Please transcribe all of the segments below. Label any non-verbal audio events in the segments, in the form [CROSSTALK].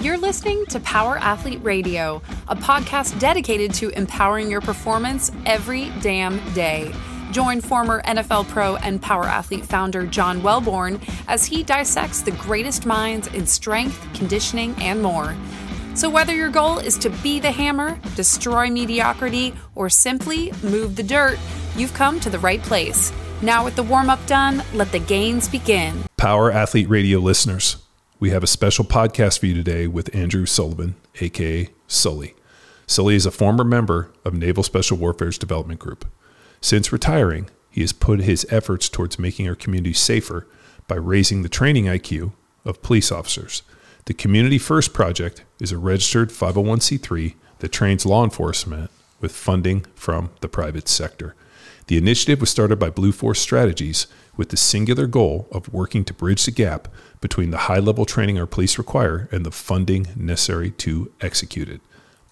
You're listening to Power Athlete Radio, a podcast dedicated to empowering your performance every damn day. Join former NFL pro and Power Athlete founder John Welbourn as he dissects the greatest minds in strength, conditioning, and more. So, whether your goal is to be the hammer, destroy mediocrity, or simply move the dirt, you've come to the right place. Now, with the warm up done, let the gains begin. Power Athlete Radio listeners, we have a special podcast for you today with Andrew Sullivan, aka Sully. Sully is a former member of Naval Special Warfare's Development Group. Since retiring, he has put his efforts towards making our community safer by raising the training IQ of police officers. The Community First Project is a registered 501c3 that trains law enforcement with funding from the private sector. The initiative was started by Blue Force Strategies with the singular goal of working to bridge the gap between the high level training our police require and the funding necessary to execute it.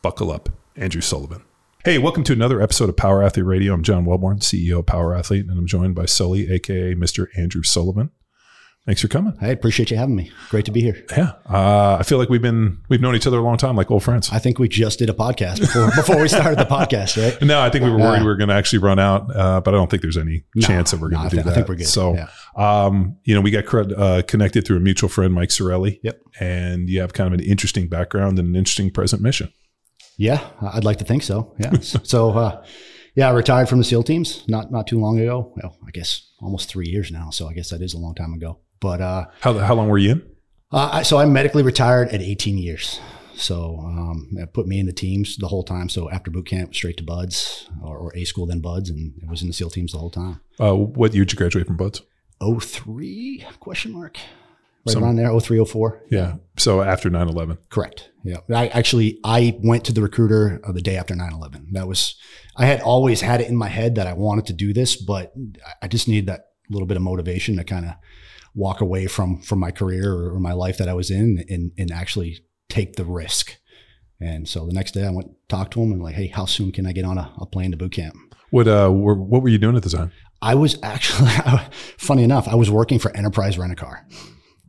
Buckle up, Andrew Sullivan. Hey, welcome to another episode of Power Athlete Radio. I'm John Welbourn, CEO of Power Athlete, and I'm joined by Sully, aka Mr. Andrew Sullivan. Thanks for coming. I appreciate you having me. Great to be here. Yeah, uh, I feel like we've been we've known each other a long time, like old friends. I think we just did a podcast before before we started the podcast, right? [LAUGHS] No, I think we were worried we were going to actually run out, uh, but I don't think there's any No, chance that we're going no, to I do that. I think we're good. So, Yeah. um, you know, we got uh, connected through a mutual friend, Mike Sarraille. Yep. And you have kind of an interesting background and an interesting present mission. Yeah, I'd like to think so. Yeah. [LAUGHS] so, uh, yeah, I retired from the SEAL teams not not too long ago. Well, I guess almost three years now. So I guess that is a long time ago. But uh, How how long were you in? uh, I, so I medically retired at 18 years. So um, it put me in the teams the whole time. So after boot camp, straight to Buds or, or A school, then Buds, and it was in the SEAL teams the whole time. Uh, what year did you graduate from Buds? 03 question mark right Some- around there 03 04 Yeah. So after 9-11. correct yeah i actually i went to the recruiter uh, the day after 9-11 that was i had always had it in my head that i wanted to do this but i just needed that little bit of motivation to kind of walk away from from my career or, my life that i was in and and actually take the risk and so the next day i went talked to him and like hey how soon can i get on a, a plane to boot camp What uh were, what were you doing at the time? I was actually, [LAUGHS] funny enough, I was working for Enterprise Rent a Car.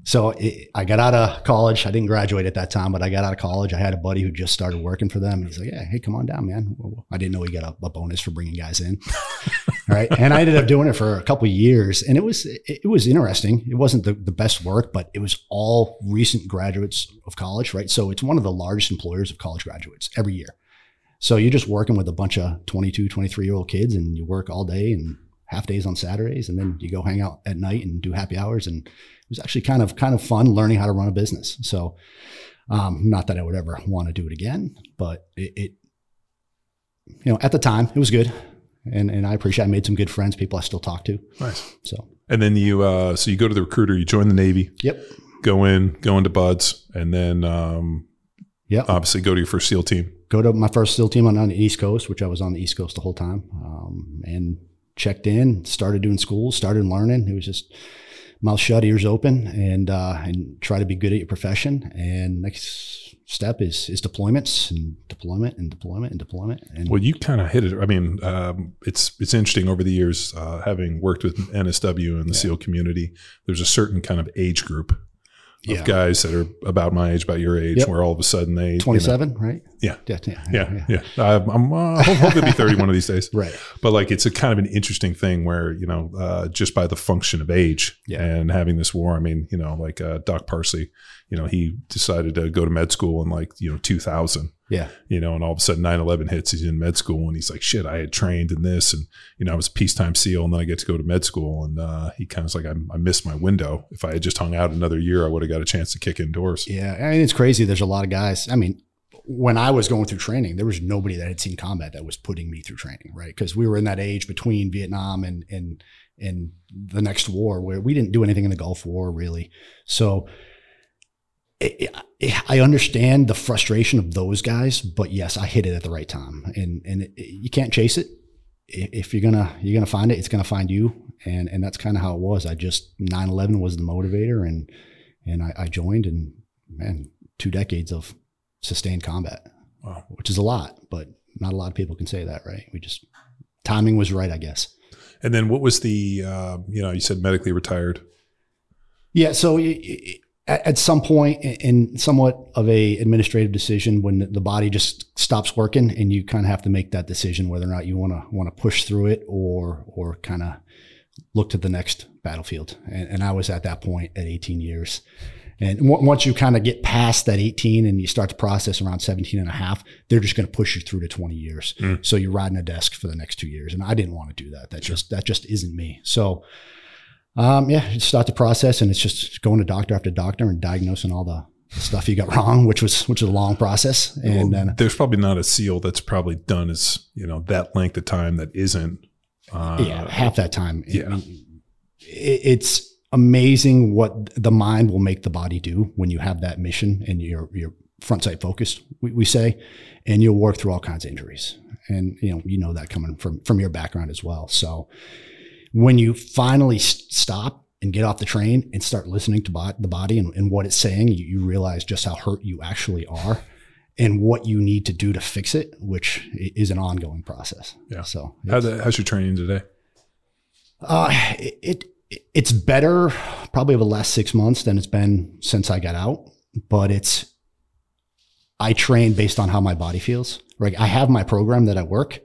So it, I got out of college. I didn't graduate at that time, but I got out of college. I had a buddy who just started working for them, and he's like, "Yeah, hey, come on down, man." I didn't know he got a, a bonus for bringing guys in, [LAUGHS] right? And I ended up doing it for a couple of years, and it was it, it was interesting. It wasn't the, the best work, but it was all recent graduates of college, right? So it's one of the largest employers of college graduates every year. So you're just working with a bunch of 22, 23 year old kids, and you work all day and half days on Saturdays, and then you go hang out at night and do happy hours. And was actually kind of kind of fun learning how to run a business. So, um, not that I would ever want to do it again, but it, it, you know, at the time it was good, and and I appreciate. I made some good friends, people I still talk to. Nice. So, And then you uh so you go to the recruiter, you join the Navy, yep, go in, go into Buds, and then um yep. obviously go to your first SEAL team. go to my first SEAL team on, on the East Coast, which I was on the East Coast the whole time, um, and checked in, started doing school, started learning. It was just mouth shut, ears open, and uh, and try to be good at your profession. And next step is is deployments and deployment and deployment and deployment. And Well, you kind of hit it. I mean, um, it's it's interesting over the years, uh, having worked with NSW and the Yeah. SEAL community. There's a certain kind of age group of Yeah. guys that are about my age, about your age, Yep. where all of a sudden they you know- twenty seven, right? Yeah. yeah, yeah, yeah, yeah. I'm, I'm uh, hope, to be 30 one of these days. [LAUGHS] Right. But like, it's a kind of an interesting thing where you know, uh, just by the function of age Yeah. and having this war. I mean, you know, like uh, Doc Parsley, you know, he decided to go to med school in like you know 2000 Yeah, you know, and all of a sudden 9-11 hits, he's in med school and he's like, shit, I had trained in this. And, you know, I was a peacetime SEAL and then I get to go to med school. And uh, he kind of like, I, I missed my window. If I had just hung out another year, I would have got a chance to kick indoors. yeah. I mean, it's crazy. There's a lot of guys. I mean, when I was going through training, there was nobody that had seen combat that was putting me through training, right? Because we were in that age between Vietnam and and and the next war where we didn't do anything in the Gulf War really. So I understand the frustration of those guys, but yes, I hit it at the right time, and and it, you can't chase it. If you're gonna you're gonna find it, it's gonna find you, and and that's kind of how it was. I just 9/11 was the motivator, and and I, I joined, and man, two decades of sustained combat, Wow. which is a lot, but not a lot of people can say that, right? We just timing was right, I guess. And then what was the, uh, you know, you said medically retired. Yeah. So it, it, at, at some point in somewhat of a administrative decision when the body just stops working and you kind of have to make that decision whether or not you want to want to push through it or or kind of look to the next battlefield. And, and, i was at that point at 18 years. And w- once you kind of get past that 18 and you start the process around 17 and a half they're just going to push you through to 20 years. Mm. so you're riding a desk for the next two years. And i didn't want to do that. That sure. just that just isn't me. So um, yeah, start the process, and it's just going to doctor after doctor and diagnosing all the stuff you got [LAUGHS] wrong, which was which was a long process. And well, then there's probably not a seal that's probably done as you know that length of time that isn't. Uh, yeah, half that time. Yeah, it, it's amazing what the mind will make the body do when you have that mission and you're you're front sight focused. We, we say, and you'll work through all kinds of injuries, and you know you know that coming from from your background as well. So when you finally stop and get off the train and start listening to bo- the body and, and, what it's saying, you, you, realize just how hurt you actually are and what you need to do to fix it, which is an ongoing process. Yeah. So how's, how's your training today? Uh, it, it, it's better probably over the last six months than it's been since I got out, but it's, I train based on how my body feels. Right. I have my program that I work,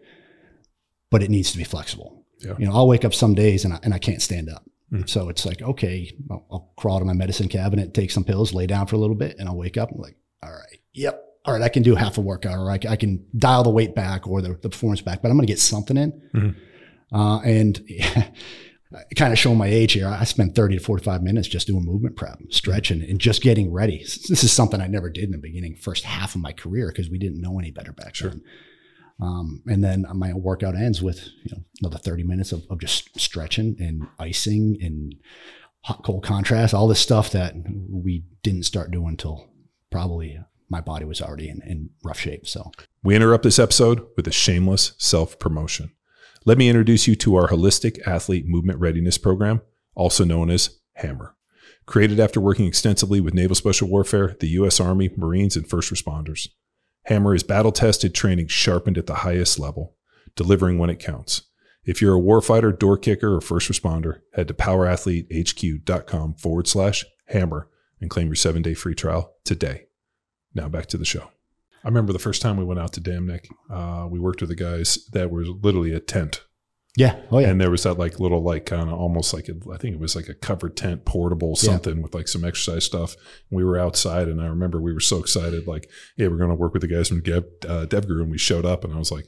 but it needs to be flexible yeah. You know, I'll wake up some days and I, and I can't stand up. Mm. So it's like, okay, I'll, I'll, crawl to my medicine cabinet, take some pills, lay down for a little bit, and I'll wake up. I'm like, all right, yep, all right, I can do half a workout, or I, I can dial the weight back or the, the performance back, but I'm going to get something in. Mm-hmm. Uh, and [LAUGHS] kind of showing my age here, I spent 30 to 45 minutes just doing movement prep, stretching, and just getting ready. This is something I never did in the beginning, first half of my career, because we didn't know any better back sure. then. Um, and then my workout ends with you know another 30 minutes of, of just stretching and icing and hot cold contrast, all this stuff that we didn't start doing until probably my body was already in, in rough shape. So we interrupt this episode with a shameless self promotion. Let me introduce you to our holistic athlete movement readiness program, also known as HAMR. Created after working extensively with Naval Special Warfare, the U.S. Army, Marines, and first responders. HAMR is battle tested training sharpened at the highest level, delivering when it counts. If you're a warfighter, door kicker, or first responder, head to powerathletehq.com forward slash hammer and claim your seven day free trial today. Now back to the show. I remember the first time we went out to Dam Neck, uh, we worked with the guys that were literally a tent yeah. Oh yeah. And there was that like little like kind of almost like a, I think it was like a covered tent, portable something yeah. with like some exercise stuff. And we were outside, and I remember we were so excited, like, hey, we're going to work with the guys from Dev, uh, DevGru, and we showed up, and I was like,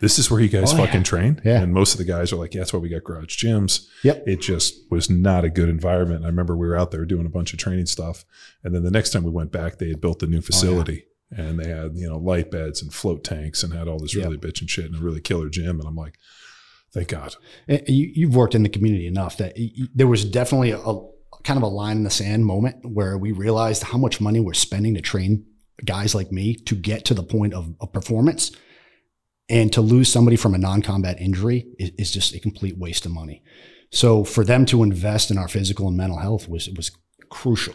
this is where you guys oh, fucking yeah. train. Yeah. And most of the guys are like, yeah, that's why we got garage gyms. Yep. It just was not a good environment. I remember we were out there doing a bunch of training stuff, and then the next time we went back, they had built a new facility. Oh, and they had you know light beds and float tanks and had all this yep. really bitch and shit and a really killer gym and i'm like Thank God. Eh, you, have worked in the community enough that there was definitely a, a, kind of a line in the sand moment where we realized how much money we're spending to train guys like me to get to the point of, of performance. And to lose somebody from a non combat injury is, is, just a complete waste of money. So for them to invest in our physical and mental health was, was crucial.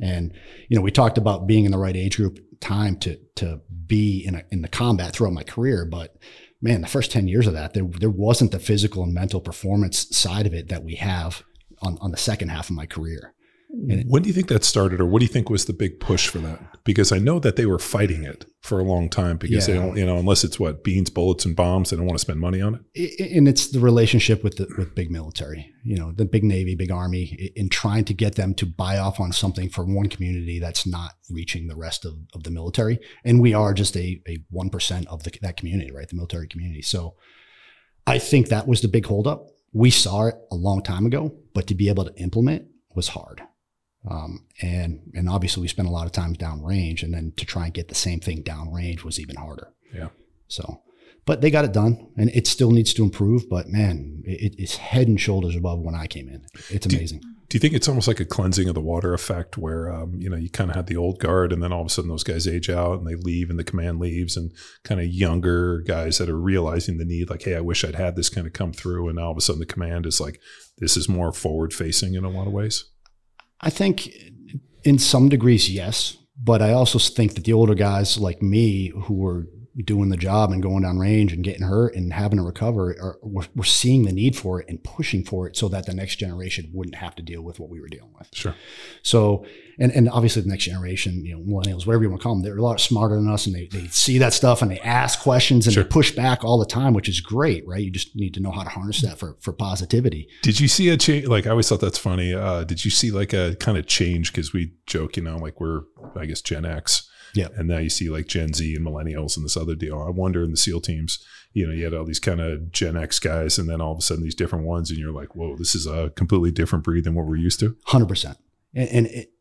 And, you know, we talked about being in the right age group time to, to be in, a, in the combat throughout my career, but man, the first 10 years of that, there, there wasn't the physical and mental performance side of it that we have on, on the second half of my career. And when do you think that started, or what do you think was the big push for that? Because I know that they were fighting it for a long time because yeah. they don't, you know, unless it's what beans, bullets, and bombs, they don't want to spend money on it. And it's the relationship with the with big military, you know, the big Navy, big Army, in trying to get them to buy off on something for one community that's not reaching the rest of, of the military. And we are just a a one percent of the, that community, right? The military community. So I think that was the big holdup. We saw it a long time ago, but to be able to implement was hard. Um, and and obviously we spent a lot of time downrange, and then to try and get the same thing downrange was even harder. Yeah. So, but they got it done, and it still needs to improve. But man, it, it's head and shoulders above when I came in. It's amazing. Do, do you think it's almost like a cleansing of the water effect, where um, you know you kind of had the old guard, and then all of a sudden those guys age out and they leave, and the command leaves, and kind of younger guys that are realizing the need, like, hey, I wish I'd had this kind of come through, and now all of a sudden the command is like, this is more forward facing in a lot of ways. I think in some degrees, yes. But I also think that the older guys like me who were doing the job and going down range and getting hurt and having to recover, are, we're, we're seeing the need for it and pushing for it so that the next generation wouldn't have to deal with what we were dealing with. Sure. So, and, and obviously the next generation, you know, millennials, whatever you want to call them, they're a lot smarter than us and they, they see that stuff and they ask questions and Sure. they push back all the time, which is great, right? You just need to know how to harness that for, for positivity. Did you see a change? Like I always thought that's funny. Uh, did you see like a kind of change? Because we joke, you know, like we're I guess Gen X, Yeah. and now you see like Gen Z and millennials and this other deal. I wonder in the SEAL teams, you know, you had all these kind of Gen X guys, and then all of a sudden these different ones, and you're like, whoa, this is a completely different breed than what we're used to. Hundred percent. And, and it,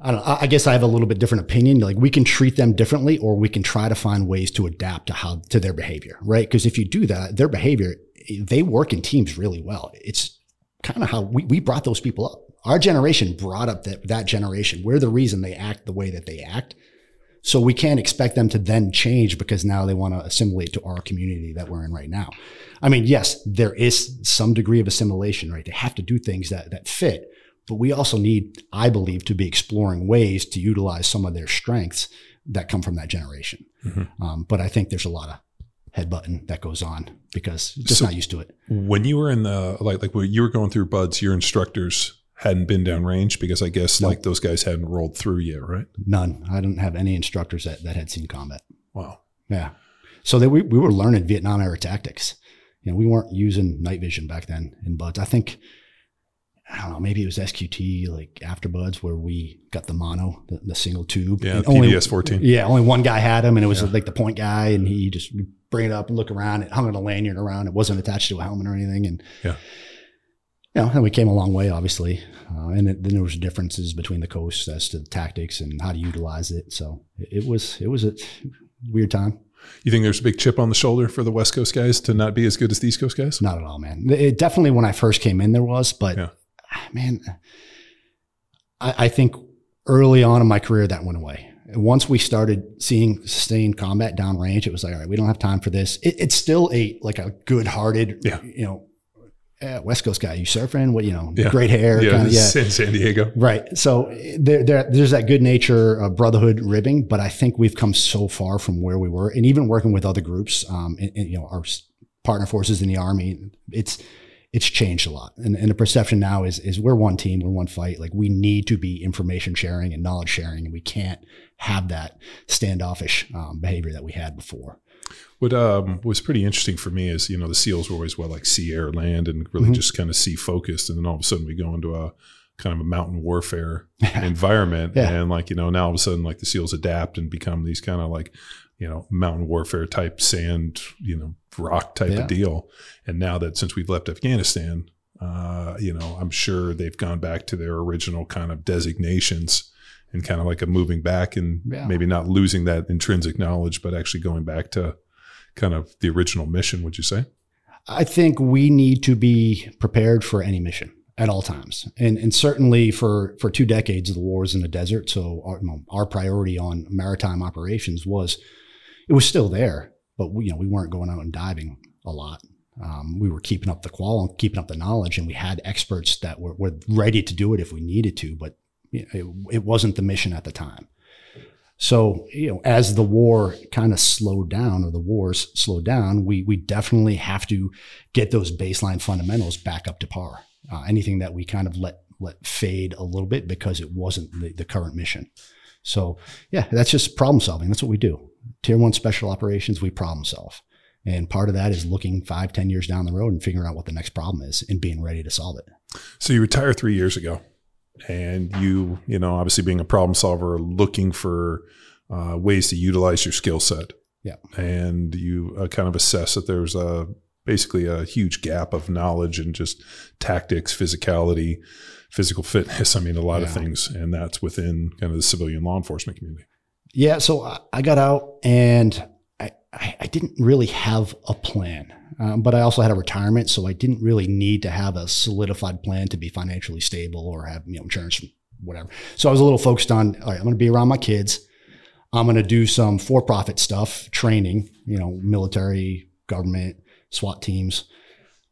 I don't. know, I I guess I have a little bit different opinion. Like we can treat them differently, or we can try to find ways to adapt to how to their behavior, right? Because if you do that, their behavior, they work in teams really well. It's kind of how we, we brought those people up. Our generation brought up that that generation. We're the reason they act the way that they act. So we can't expect them to then change because now they want to assimilate to our community that we're in right now. I mean, yes, there is some degree of assimilation, right? They have to do things that that fit, but we also need, I believe, to be exploring ways to utilize some of their strengths that come from that generation. Mhm. Um, but I think there's a lot of headbutting that goes on because just So- not used to it. When you were in the like like when you were going through buds, your instructors hadn't been downrange because I guess No. like those guys hadn't rolled through yet, right? None. I didn't have any instructors that, that had seen combat. Wow. Yeah. So they, we, we were learning Vietnam era tactics. You know, we weren't using night vision back then in buds. I think, I don't know, maybe it was SQT like after buds where we got the mono, the, the single tube. Yeah, And only- PVS 14. Yeah, only one guy had them, and it was Yeah. like the point guy, and he just bring it up and look around. It hung on a lanyard around. It wasn't attached to a helmet or anything, and Yeah. You know, and we came a long way, obviously, uh, and it, then there was differences between the coasts as to the tactics and how to utilize it. So it, it was it was a weird time. You think there's a big chip on the shoulder for the West Coast guys to not be as good as the East Coast guys? Not at all, man. It definitely when I first came in there was, but Yeah. man, I, I think early on in my career that went away. Once we started seeing sustained combat downrange, it was like, all right, we don't have time for this. It, it's still a like a good-hearted, Yeah. you know, eh, West Coast guy. You surfing? What you know? Yeah. Great hair, Yeah, kind of. Yeah, in San Diego. Right. So there, there, there's that good nature, uh, brotherhood ribbing, but I think we've come so far from where we were, and even working with other groups, um, and, and, you know, our partner forces in the army, it's it's changed a lot, and, and the perception now is is we're one team, we're one fight. Like we need to be information sharing and knowledge sharing, and we can't have that standoffish um, behavior that we had before. What um, was pretty interesting for me is, you know, the SEALs were always well like sea, air, land, and really Mhm. just kind of sea focused. And then all of a sudden we go into a kind of a mountain warfare [LAUGHS] environment. Yeah. And like, you know, now all of a sudden like the SEALs adapt and become these kind of like, you know, mountain warfare type sand, you know, rock type Yeah. of deal. And now that since we've left Afghanistan, uh, you know, I'm sure they've gone back to their original kind of designations and kind of like a moving back and Yeah. maybe not losing that intrinsic knowledge, but actually going back to kind of the original mission, would you say? I think we need to be prepared for any mission at all times, and and certainly for for two decades the war was in the desert. So our, you know, our priority on maritime operations was it was still there, but we you know we weren't going out and diving a lot. Um, we were keeping up the qual and keeping up the knowledge, and we had experts that were, were ready to do it if we needed to, but it, it wasn't the mission at the time. So, you know, as the war kind of slowed down or the wars slowed down, we we definitely have to get those baseline fundamentals back up to par. Uh, anything that we kind of let let fade a little bit because it wasn't the, the current mission. So, yeah, that's just problem solving. That's what we do. Tier one special operations, we problem solve. And part of that is looking five, ten years down the road and figuring out what the next problem is and being ready to solve it. So you retired three years ago, and you, you know, obviously being a problem solver, looking for uh, ways to utilize your skill set. Yeah. And you uh, kind of assess that there's a basically a huge gap of knowledge and just tactics, physicality, physical fitness. I mean, a lot of things, and that's within kind of the civilian law enforcement community. Yeah, so I got out and I, I, didn't really have a plan, um, but I also had a retirement, so I didn't really need to have a solidified plan to be financially stable or have you know insurance, whatever. So I was a little focused on all right, I'm going to be around my kids. I'm going to do some for-profit stuff, training, you know, military, government, SWAT teams,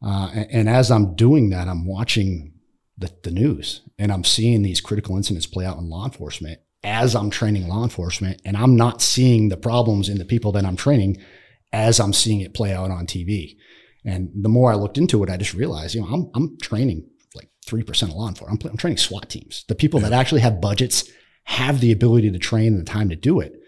uh, and, and as I'm doing that, I'm watching the, the news and I'm seeing these critical incidents play out in law enforcement as I'm training law enforcement and I'm not seeing the problems in the people that I'm training as I'm seeing it play out on TV. And the more I looked into it, I just realized, you know, I'm, I'm training like 3% of law enforcement. I'm, I'm training SWAT teams. The people yeah. that actually have budgets have the ability to train and the time to do it,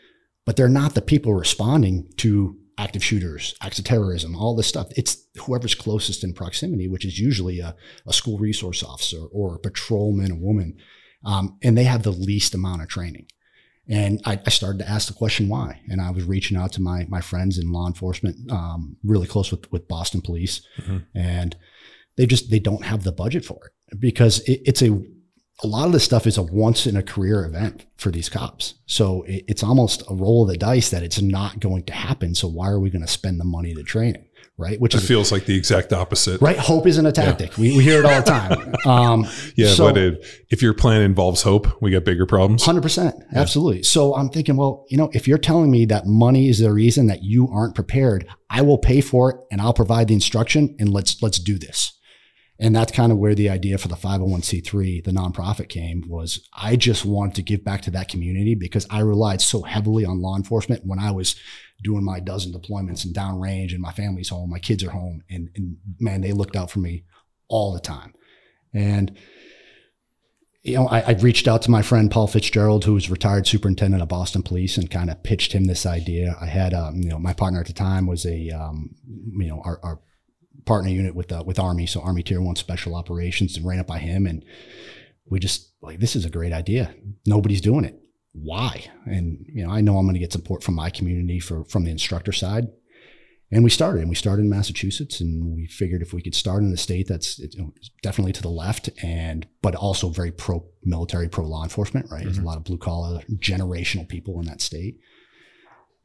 but they're not the people responding to active shooters, acts of terrorism, all this stuff. It's whoever's closest in proximity, which is usually a, a school resource officer or a patrolman, a woman, um, and they have the least amount of training. And I, I, started to ask the question why. And I was reaching out to my my friends in law enforcement, um, really close with with Boston Police, mm-hmm. and they just they don't have the budget for it because it, it's a a lot of this stuff is a once in a career event for these cops. So it, it's almost a roll of the dice that it's not going to happen. So why are we going to spend the money to train it? Right. Which it is, feels like the exact opposite. Right. Hope isn't a tactic. Yeah. We, we hear it all the time. [LAUGHS] Um, yeah. So, but it, if your plan involves hope, we got bigger problems. 100%. Yeah. Absolutely. So I'm thinking, well, you know, if you're telling me that money is the reason that you aren't prepared, I will pay for it and I'll provide the instruction and let's, let's do this. And that's kind of where the idea for the 501c3, the nonprofit came was I just wanted to give back to that community because I relied so heavily on law enforcement when I was doing my dozen deployments and downrange and my family's home, my kids are home. And, and man, they looked out for me all the time. And, you know, I, I, reached out to my friend Paul Fitzgerald, who was retired superintendent of Boston Police, and kind of pitched him this idea. I had, um, you know, my partner at the time was a, um, you know, our, our partner unit with uh, with Army, so Army Tier One Special Operations, and ran it by him. And we just like this is a great idea. Nobody's doing it. Why? And you know, I know I'm going to get support from my community for from the instructor side. And we started, and we started in Massachusetts, and we figured if we could start in a state that's you know, definitely to the left, and but also very pro military, pro law enforcement, right? Mm-hmm. There's a lot of blue collar, generational people in that state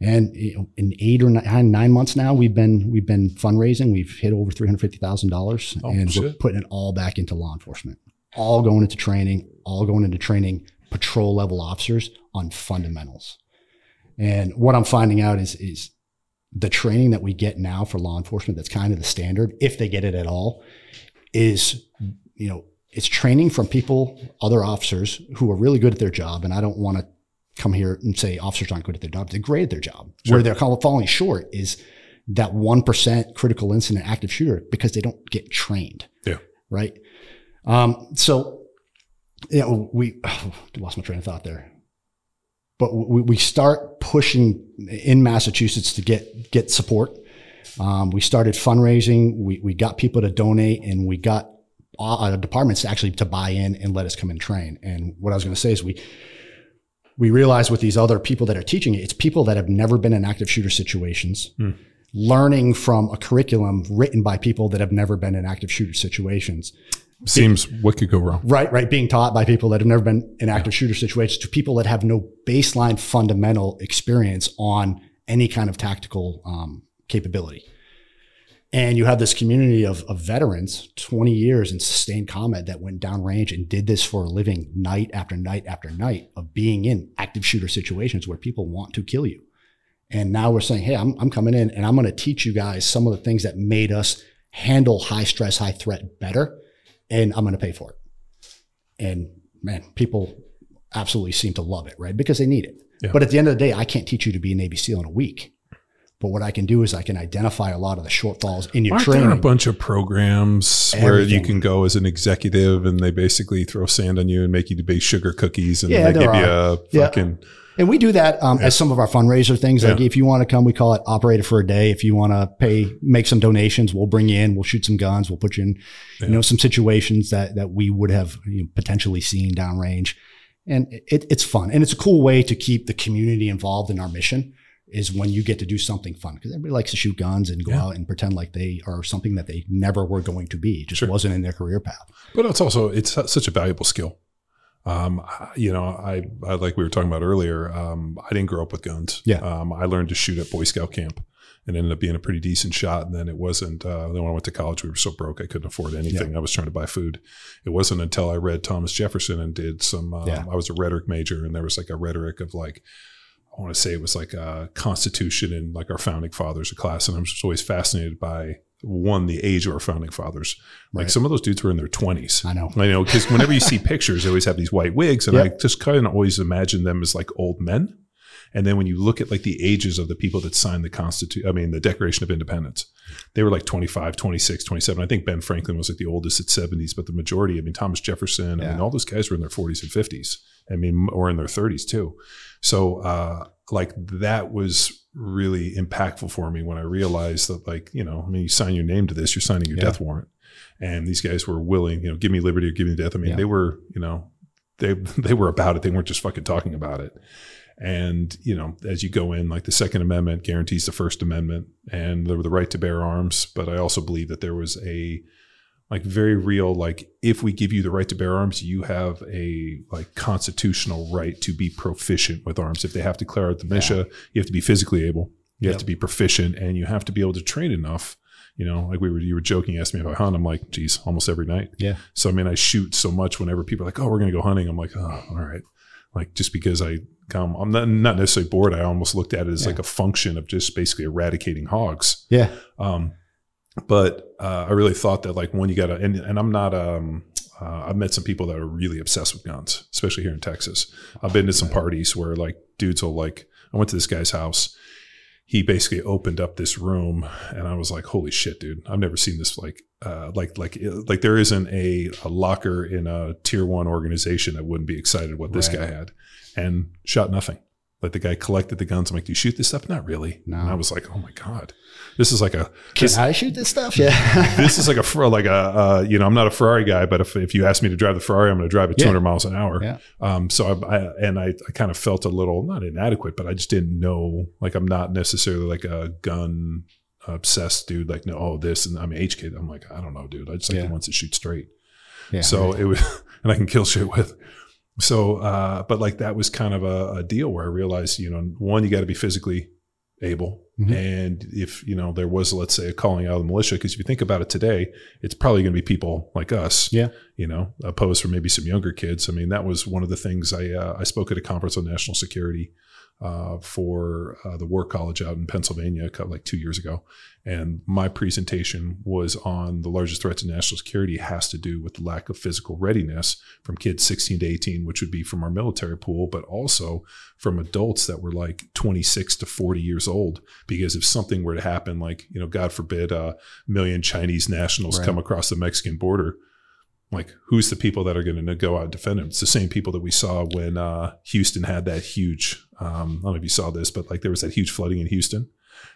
and in eight or nine, nine, months now, we've been we've been fundraising. We've hit over three hundred fifty thousand oh, dollars, and shit. we're putting it all back into law enforcement. All going into training, all going into training patrol level officers on fundamentals. And what I'm finding out is is the training that we get now for law enforcement. That's kind of the standard, if they get it at all, is you know it's training from people, other officers who are really good at their job. And I don't want to come here and say officers aren't good at their job. They're great at their job. Sure. Where they're falling short is that 1% critical incident active shooter because they don't get trained. Yeah. Right. Um, so, you know, we oh, [SIGHS] lost my train of thought there. But we, we start pushing in Massachusetts to get get support. Um, we started fundraising. We, we got people to donate, and we got uh, departments actually to buy in and let us come and train. And what I was going to say is we we realize with these other people that are teaching it, it's people that have never been in active shooter situations, mm. learning from a curriculum written by people that have never been in active shooter situations. Seems what could go wrong. Right, right. Being taught by people that have never been in active yeah. shooter situations to people that have no baseline fundamental experience on any kind of tactical um, capability. And you have this community of, of veterans, 20 years in sustained combat that went downrange and did this for a living night after night after night of being in active shooter situations where people want to kill you. And now we're saying, hey, I'm, I'm coming in and I'm going to teach you guys some of the things that made us handle high stress, high threat better. And I'm going to pay for it. And man, people absolutely seem to love it, right? Because they need it. Yeah. But at the end of the day, I can't teach you to be a Navy SEAL in a week. But what I can do is I can identify a lot of the shortfalls in your Aren't training. There a bunch of programs Everything. where you can go as an executive and they basically throw sand on you and make you bake sugar cookies and yeah, they give are. you a fucking. Yeah. And we do that um, yeah. as some of our fundraiser things. Like if you want to come, we call it operator for a day. If you want to pay, make some donations, we'll bring you in. We'll shoot some guns. We'll put you in, you know, some situations that that we would have you know, potentially seen downrange. And it, it's fun and it's a cool way to keep the community involved in our mission is when you get to do something fun because everybody likes to shoot guns and go yeah. out and pretend like they are something that they never were going to be. It just sure. wasn't in their career path. But it's also it's such a valuable skill. Um, you know, I, I like we were talking about earlier. Um, I didn't grow up with guns. Yeah. Um, I learned to shoot at Boy Scout camp and ended up being a pretty decent shot. And then it wasn't, uh, then when I went to college, we were so broke, I couldn't afford anything. Yeah. I was trying to buy food. It wasn't until I read Thomas Jefferson and did some, um, yeah. I was a rhetoric major and there was like a rhetoric of like, I want to say it was like a Constitution and like our founding fathers a class, and I'm just always fascinated by one the age of our founding fathers. Like Right. some of those dudes were in their twenties. I know. I know because whenever you see [LAUGHS] pictures, they always have these white wigs, and Yep. I just kind of always imagine them as like old men. And then when you look at like the ages of the people that signed the Constitution, I mean, the Declaration of Independence, they were like 25, 26, 27. I think Ben Franklin was like the oldest at 70s, but the majority, I mean, Thomas Jefferson, I mean, all those guys were in their 40s and 50s. I mean, or in their 30s too. So, uh, like that was really impactful for me when I realized that, like, you know, I mean, you sign your name to this, you're signing your Yeah. death warrant. And these guys were willing, you know, give me liberty or give me death. I mean, Yeah. they were, you know, they [LAUGHS] they were about it. They weren't just fucking talking about it. And you know, as you go in, like the Second Amendment guarantees the First Amendment and the, the right to bear arms. But I also believe that there was a like very real like if we give you the right to bear arms, you have a like constitutional right to be proficient with arms. If they have to clear out the militia, you have to be physically able. You have to be proficient, and you have to be able to train enough. You know, like we were, you were joking, asked me about I hunt. I'm like, geez, almost every night. Yeah. So I mean, I shoot so much whenever people are like, "Oh, we're going to go hunting." I'm like, "Oh, all right." Like just because I come, I'm not not necessarily bored. I almost looked at it as Yeah. like a function of just basically eradicating hogs. Yeah. Um, but uh, I really thought that like one, you got to, and, and I'm not. Um, uh, I've met some people that are really obsessed with guns, especially here in Texas. I've been to some parties where like dudes will like. I went to this guy's house. He basically opened up this room, and I was like, "Holy shit, dude! I've never seen this like, uh, like, like, like there isn't a, a locker in a tier one organization that wouldn't be excited what this Right. guy had." And shot nothing. Like the guy collected the guns. I'm like, "Do you shoot this stuff?" Not really. No. And I was like, "Oh my god, this is like a Can this, I shoot this stuff? Yeah. [LAUGHS] this is like a like a uh, you know I'm not a Ferrari guy, but if, if you ask me to drive the Ferrari, I'm going to drive it Yeah. 200 miles an hour. Yeah. Um, so I, I and I, I kind of felt a little not inadequate, but I just didn't know like I'm not necessarily like a gun obsessed dude. Like no, oh this and I'm HK. I'm like I don't know, dude. I just like Yeah. the ones that shoot straight. yeah. So it was, [LAUGHS] and I can kill shit with. So, uh, but like that was kind of a, a deal where I realized, you know, one, you got to be physically able. Mhm. And if, you know, there was, let's say, a calling out of the militia, because if you think about it today, it's probably going to be people like us, Yeah. you know, opposed for maybe some younger kids. I mean, that was one of the things I, uh, I spoke at a conference on national security uh, for uh, the War College out in Pennsylvania, like two years ago. And my presentation was on the largest threat to national security has to do with the lack of physical readiness from kids 16 to 18, which would be from our military pool, but also from adults that were like 26 to 40 years old. Because if something were to happen, like, you know, God forbid, a million Chinese nationals Right. come across the Mexican border, like who's the people that are going to go out and defend them? It's the same people that we saw when uh, Houston had that huge. Um, I don't know if you saw this, but like there was that huge flooding in Houston.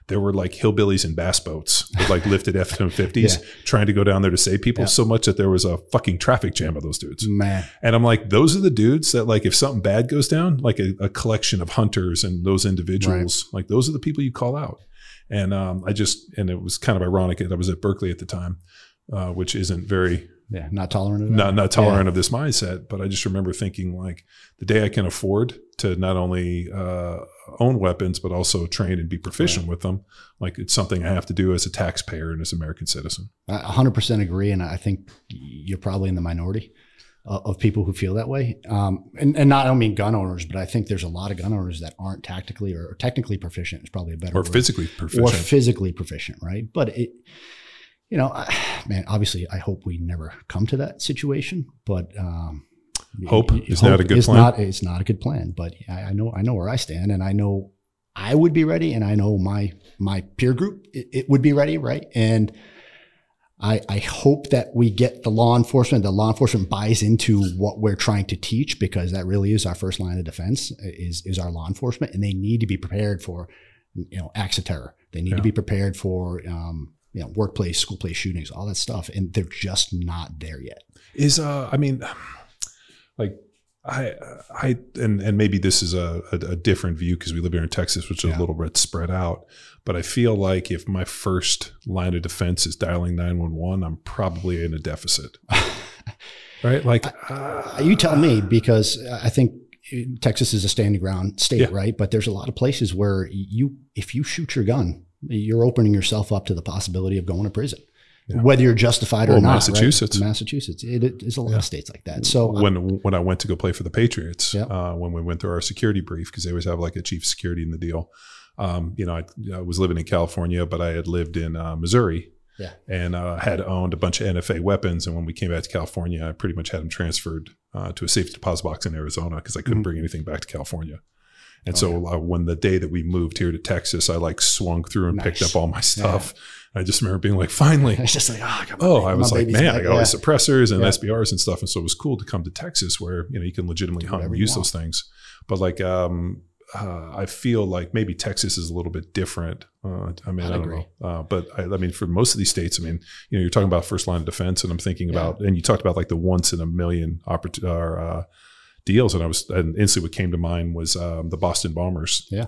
There were like hillbillies in bass boats with like lifted [LAUGHS] F one fifties trying to go down there to save people. Yeah. So much that there was a fucking traffic jam of those dudes. Man. And I'm like, those are the dudes that like if something bad goes down, like a, a collection of hunters and those individuals, like those are the people you call out. And um, I just and it was kind of ironic. that I was at Berkeley at the time, uh, which isn't very Yeah. Not tolerant of that. not not tolerant of this mindset. But I just remember thinking like the day I can afford to not only uh, own weapons but also train and be proficient with them, like it's something I have to do as a taxpayer and as an American citizen. I 100% agree. And I think you're probably in the minority uh, of people who feel that way. Um, and, and not, I don't mean gun owners, but I think there's a lot of gun owners that aren't tactically or technically proficient is probably a better Or word. physically proficient. or physically proficient, right? But it, you know, I, [SIGHS] man, obviously, I hope we never come to that situation. But um, Hope y- is not a good is plan? Not, it's not a good plan. But I, I know, I know where I stand, and I know I would be ready, and I know my my peer group it, it would be ready, right? And I, I hope that we get the law enforcement, the law enforcement buys into what we're trying to teach because that really is our first line of defense is, is our law enforcement and they need to be prepared for, you know, acts of terror. They need Yeah. to be prepared for, um, you know, workplace, school place shootings, all that stuff. And they're just not there yet. is uh i mean like i i and and maybe this is a, a, a different view because we live here in texas which is Yeah. a little bit spread out but i feel like if my first line of defense is dialing 911 i'm probably in a deficit [LAUGHS] right like uh, You tell me because I think Texas is a standing ground state, Yeah. right? But there's a lot of places where you, if you shoot your gun, you're opening yourself up to the possibility of going to prison, Yeah. whether you're justified or Well, not. right? Massachusetts. Massachusetts, it, it is a lot Yeah. of states like that. So when when I went to go play for the Patriots, Yeah. uh, when we went through our security brief, because they always have like a chief security in the deal. Um, you know, I, I was living in California, but I had lived in uh, Missouri, Yeah. and uh, had owned a bunch of NFA weapons. And when we came back to California, I pretty much had them transferred uh, to a safe deposit box in Arizona because I couldn't Mhm. bring anything back to California. And Oh, so uh, when the day that we moved here to Texas, I like swung through and picked up all my stuff. I just remember being like, finally. It's just like, oh, I Oh, I was like, man, back. I got all these suppressors and Yeah. SBRs and stuff. And so it was cool to come to Texas where, you know, you can legitimately hunt and use those things. But like, um, uh, I feel like maybe Texas is a little bit different. Uh, I mean, I'd I don't agree. know. Uh, but I, I mean, for most of these states, I mean, you know, you're talking about first line of defense and I'm thinking Yeah. about, and you talked about like the once in a million opportunity or, uh, deals. And I was, and instantly what came to mind was, um, the Boston bombers. Yeah.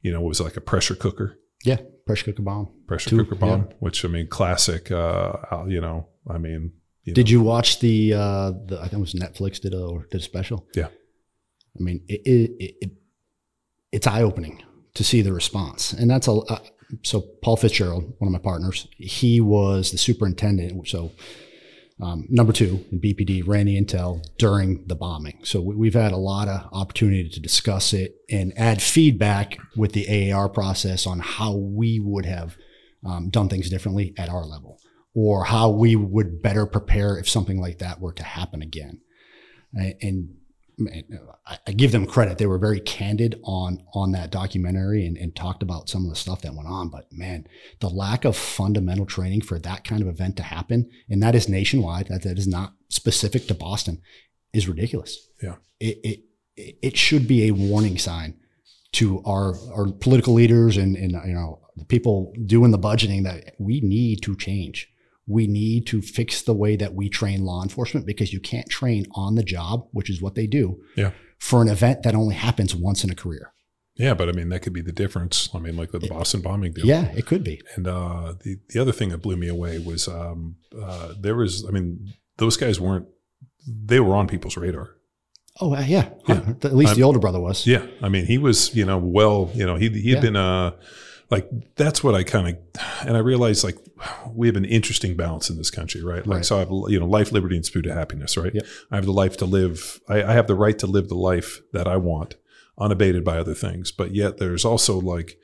You know, it was like a pressure cooker Yeah, pressure cooker bomb. pressure Two, cooker bomb, which I mean, classic. Uh, uh, you know, I mean, you Did know, you watch the? Uh, the I think it was Netflix did a or did a special. Yeah. I mean, it, it, it, it it's eye opening to see the response, and that's a. Uh, so Paul Fitzgerald, one of my partners, he was the superintendent. So um, number two in BPD ran the intel during the bombing. So we, we've had a lot of opportunity to discuss it and add feedback with the AAR process on how we would have um, done things differently at our level or how we would better prepare if something like that were to happen again. And, I- give them credit; they were very candid on on that documentary and, and talked about some of the stuff that went on. But man, the lack of fundamental training for that kind of event to happen, and that is nationwide, that, that is not specific to Boston, is ridiculous. Yeah. it it it it should be a warning sign to our our political leaders and and you know the people doing the budgeting that we need to change. We need to fix the way that we train law enforcement because you can't train on the job, which is what they do, Yeah. for an event that only happens once in a career. yeah, but I mean, that could be the difference. I mean, like the Boston bombing deal. Yeah, it could be. And uh, the the other thing that blew me away was um, uh, there was. I mean, those guys weren't. They were on people's radar. Oh uh, yeah, Yeah. [LAUGHS] at least I'm- the older brother was. Yeah, I mean, he was, you know, well, you know, he he had Yeah. been uh like that's what I kind of and I realized like we have an interesting balance in this country, right? Like Right. so I have you know life, liberty, and pursuit of happiness, right? Yep. I have the life to live. I, I have the right to live the life that I want, unabated by other things. But yet there's also like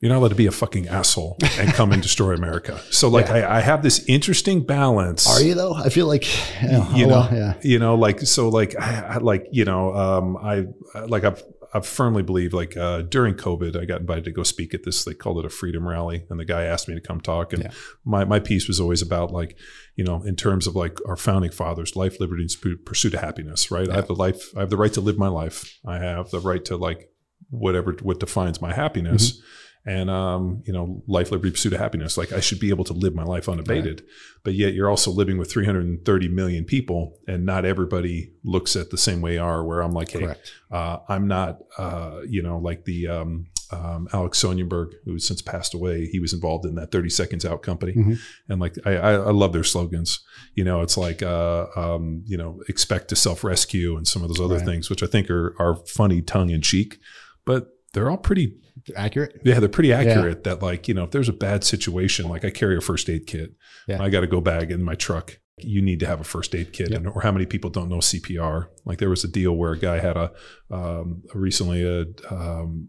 you're not allowed to be a fucking asshole and come and destroy America. So like Yeah. I, I have this interesting balance Are you though? I feel like you oh, know, well, yeah. you know, like so, like I, I like you know, um, I like I've I firmly believe like uh, during COVID, I got invited to go speak at this. They called it a freedom rally, and the guy asked me to come talk. And Yeah. my my piece was always about like you know, in terms of like our founding fathers, life, liberty, and pursuit of happiness. Right? I have the life. I have the right to live my life. I have the right to like whatever what defines my happiness. Mm-hmm. And um, you know, life, liberty, pursuit of happiness. Like I should be able to live my life unabated but yet you're also living with 330 million people and not everybody looks at the same way are where i'm like hey uh, i'm not uh, you know like the um, um, alex sonnenberg who's since passed away he was involved in that 30 seconds out company Mhm. and like I, I, I love their slogans you know it's like uh, um, you know expect to self-rescue and some of those other Right. things which i think are, are funny tongue-in-cheek but they're all pretty Accurate. yeah, they're pretty accurate that like, you know, if there's a bad situation, like I carry a first aid kit. Yeah. I got a go bag in my truck. You need to have a first aid kit. Yep. And or how many people don't know CPR? Like there was a deal where a guy had a um, recently a um,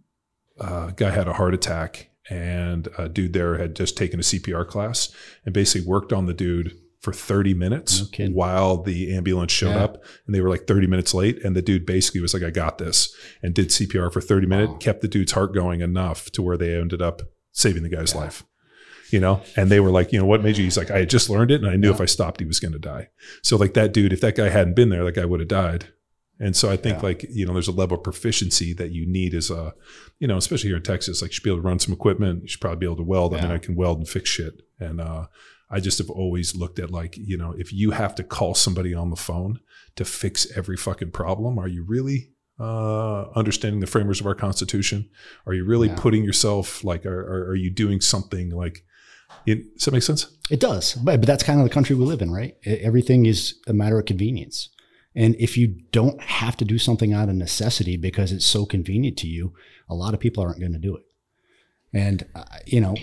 uh, guy had a heart attack and a dude there had just taken a CPR class and basically worked on the dude for 30 minutes No while the ambulance showed Yeah. up and they were like 30 minutes late and the dude basically was like I got this and did CPR for 30 minutes Wow. kept the dude's heart going enough to where they ended up saving the guy's Yeah. life you know and they were like you know what made you he's like I had just learned it and I knew Yeah. if I stopped he was going to die so like that dude if that guy hadn't been there that guy would have died and so I think Yeah. like you know there's a level of proficiency that you need as a you know especially here in Texas like you should be able to run some equipment you should probably be able to weld I mean I can weld and fix shit and uh I just have always looked at like, you know, if you have to call somebody on the phone to fix every fucking problem, are you really uh, understanding the framers of our Constitution? Are you really Yeah. putting yourself like, are, are, are you doing something like, it, does that make sense? It does, but, but that's kind of the country we live in, right? Everything is a matter of convenience. And if you don't have to do something out of necessity because it's so convenient to you, a lot of people aren't going to do it. And, uh, you know,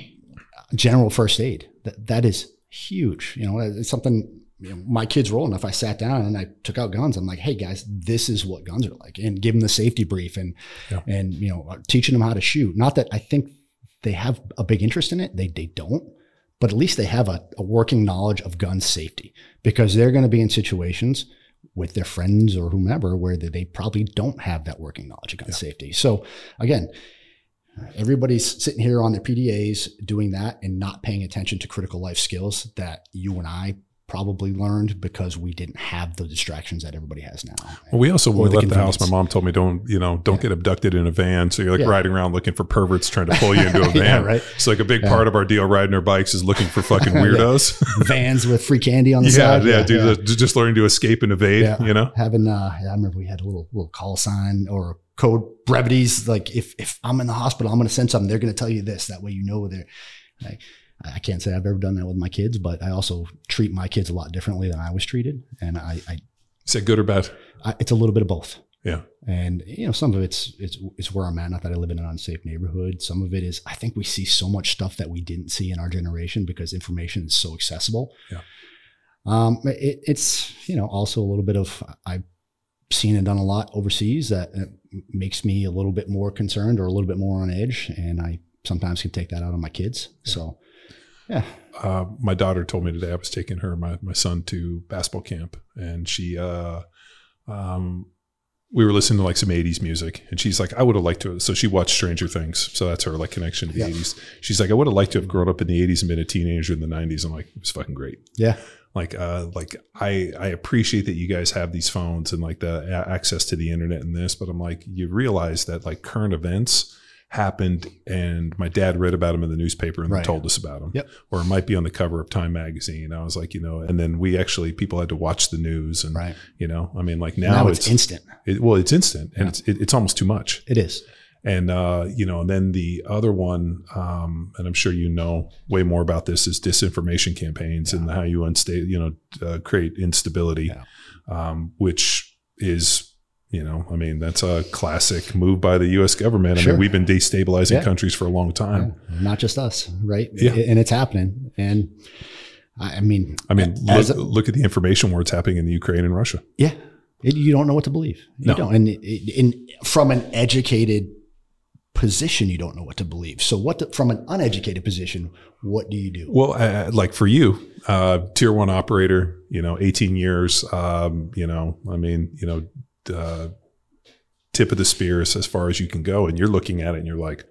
general first aid, that, that is huge. You know, it's something you know, my kids roll. And if I sat down and I took out guns, I'm like, hey guys, this is what guns are like, and give them the safety brief and Yeah. and you know, uh, teaching them how to shoot. Not that I think they have a big interest in it; they they don't. but at least they have a, a working knowledge of gun safety because they're going to be in situations with their friends or whomever where they, they probably don't have that working knowledge of gun Yeah. safety. So again, everybody's sitting here on their PDAs doing that and not paying attention to critical life skills that you and I probably learned because we didn't have the distractions that everybody has now. Well, we also when we left the house. My mom told me don't you know don't get abducted in a van. So you're like Yeah. riding around looking for perverts trying to pull you into a [LAUGHS] van. Yeah, right. It's like a big Yeah. part of our deal riding our bikes is looking for fucking [LAUGHS] weirdos. [LAUGHS] Vans with free candy on the yeah, side. yeah, dude. just- Just learning to escape and evade. Yeah. You know. having uh I remember we had a little little call sign or code brevities like if if I'm in the hospital I'm going to send something they're going to tell you this that way you know they're like I can't say I've ever done that with my kids but I also treat my kids a lot differently than I was treated. And I, I, Is that good or bad? I it's a little bit of both. Yeah. and you know some of it's it's it's where I'm at not that I live in an unsafe neighborhood. Some of it is I think we see so much stuff that we didn't see in our generation because information is so accessible. Yeah. um it, it's you know also a little bit of I've seen and done a lot overseas that uh, makes me a little bit more concerned or a little bit more on edge. And I sometimes can take that out on my kids. So yeah uh, my daughter told me today I was taking her my my son to basketball camp, and she uh, um, we were listening to like some '80s music, and she's like, I would have liked to. So she watched Stranger Things, so that's her like connection to the Yeah. '80s. She's like, I would have liked to have grown up in the '80s and been a teenager in the '90s. I'm like, it was fucking great. yeah Like, uh, like I I appreciate that you guys have these phones and like the access to the internet and this, but I'm like, you realize that like current events happened and my dad read about them in the newspaper and Right. told us about them Yep. or it might be on the cover of time magazine i was like you know and then we actually people had to watch the news and right you know i mean like now, now, it's, instant it, well it's instant and Yeah. it's it, it's almost too much it is and uh you know and then the other one um and i'm sure you know way more about this is disinformation campaigns and how you unstable you know uh, create instability Yeah. um which is you know, I mean, that's a classic move by the U.S. government. I Sure. mean, we've been destabilizing Yeah. countries for a long time. Yeah, not just us, right? Yeah. And it's happening. And I mean, I mean, look, a- look at the information where it's happening in the Ukraine and Russia. yeah, it, you don't know what to believe. You No. don't. And it- in from an educated position, you don't know what to believe. So, what to, from an uneducated position, what do you do? Well, uh, like for you, uh, tier one operator, you know, 18 years, um, you know, I mean, you know, uh, tip of the spears as far as you can go. And you're looking at it and you're like,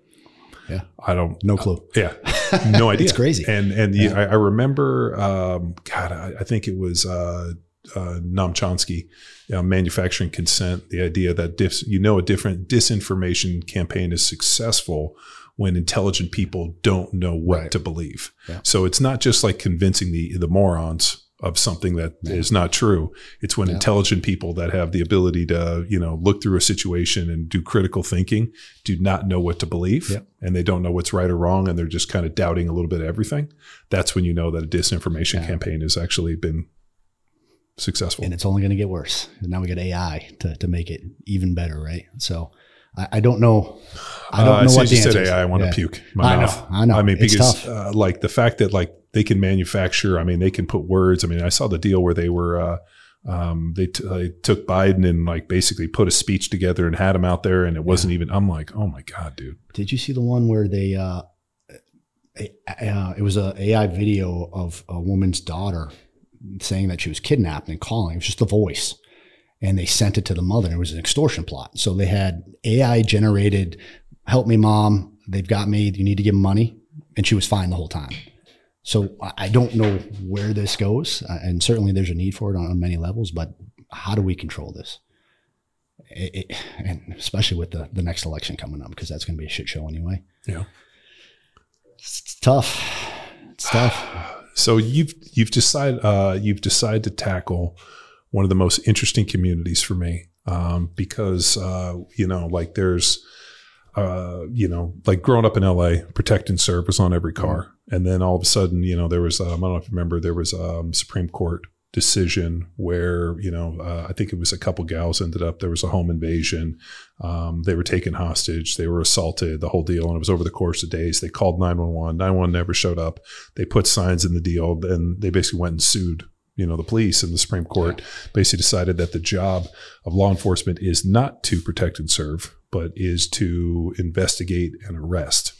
Yeah. I don't, No clue. yeah, [LAUGHS] no idea. It's crazy. And, and Yeah. I, I remember, um, God, I, I think it was, uh, uh, Noam Chomsky, you know, manufacturing consent, the idea that dis, you know, a different disinformation campaign is successful when intelligent people don't know what Right. to believe. Yeah. So it's not just like convincing the, the morons of something that is Yeah. not true. It's when Yeah. intelligent people that have the ability to, you know, look through a situation and do critical thinking do not know what to believe Yeah. and they don't know what's right or wrong and they're just kind of doubting a little bit of everything. That's when you know that a disinformation campaign has actually been successful. and it's only going to get worse. And now we got AI to, to make it even better, right? So I, I don't know. I don't Uh, know what you said answer is. AI, I want to puke. My I know. I know. I mean, It's because uh, like the fact that like they can manufacture. I mean, they can put words. I mean, I saw the deal where they were. Uh, um, they, t- they took Biden and like basically put a speech together and had him out there, and it wasn't even. I'm like, oh my god, dude. Did you see the one where they? Uh, uh, it was a AI video of a woman's daughter saying that she was kidnapped and calling. It was just the voice, and they sent it to the mother. It was an extortion plot. So they had AI generated, "Help me, mom. They've got me. You need to give them money," and she was fine the whole time. So I- don't know where this goes, uh, and certainly there's a need for it on, on many levels. But how do we control this? It, it, and especially with the, the next election coming up, because that's going to be a shit show anyway. Yeah. It's tough. It's tough. [SIGHS] So you've you've decided uh, you've decided to tackle one of the most interesting communities for me um, because uh, you know like there's uh, you know like growing up in LA, protect and serve was on every car, and then all of a sudden you know there was um, I don't know if you remember there was a um, Supreme Court decision where you know uh, I think it was a couple gals ended up there was a home invasion. Um, they were taken hostage. They were assaulted the whole deal. And it was over the course of days. They called 911 911 never showed up. They put signs in the deal. And they basically went and sued you know the police and the supreme court basically decided that the job of law enforcement is not to protect and serve but is to investigate and arrest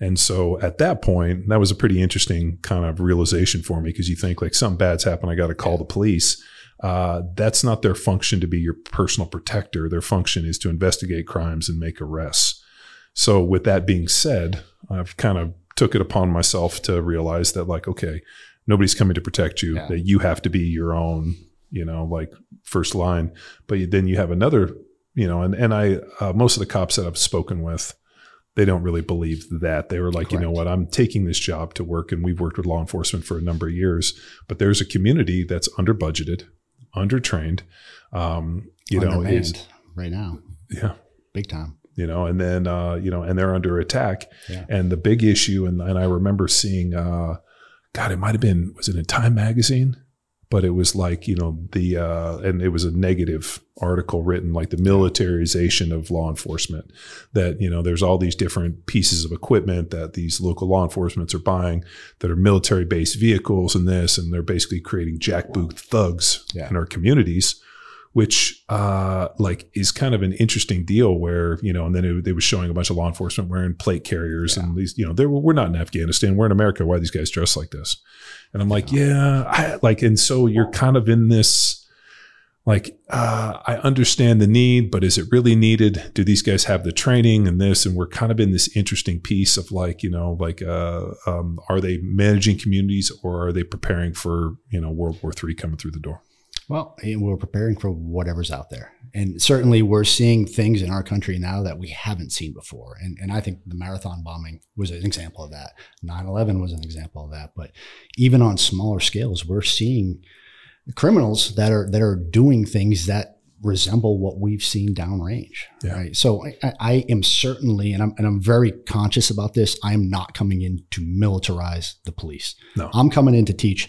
And so at that point, that was a pretty interesting kind of realization for me because you think like something bad's happened, I got to call the police. Uh, that's not their function to be your personal protector. Their function is to investigate crimes and make arrests. So with that being said, I've kind of took it upon myself to realize that like, okay, nobody's coming to protect you. Yeah. That you have to be your own, you know, like first line. But then you have another, you know, and and I uh, most of the cops that I've spoken with, they don't really believe that. They were like, you know what, I'm taking this job to work, and we've worked with law enforcement for a number of years. But there's a community that's under budgeted, under trained. Um, you know, is right now, yeah big time. you know, and then uh, you know, and they're under attack. Yeah. And the big issue, and, and I remember seeing, uh, God, it might have been was it in Time magazine, but it was like you know the uh, and it was a negative article written like the militarization of law enforcement. That you know, there's all these different pieces of equipment that these local law enforcements are buying that are military based vehicles and this, and they're basically creating jackboot thugs Yeah. in our communities which uh like is kind of an interesting deal where you know and then it, they was showing a bunch of law enforcement wearing plate carriers and these you know they were, we're not in afghanistan we're in america why are these guys dressed like this and i'm like yeah I, like and so you're kind of in this like uh i understand the need but is it really needed? Do these guys have the training and this? And we're kind of in this interesting piece of like you know like uh um are they managing communities or are they preparing for you know world war three coming through the door Well, and we're preparing for whatever's out there. And certainly we're seeing things in our country now that we haven't seen before. And, and I think the marathon bombing was an example of that. 9 11 was an example of that. But even on smaller scales, we're seeing criminals that are that are doing things that resemble what we've seen downrange. Yeah. Right. So I, I- am certainly, and I'm and I'm very conscious about this. I am not coming in to militarize the police. No. I'm coming in to teach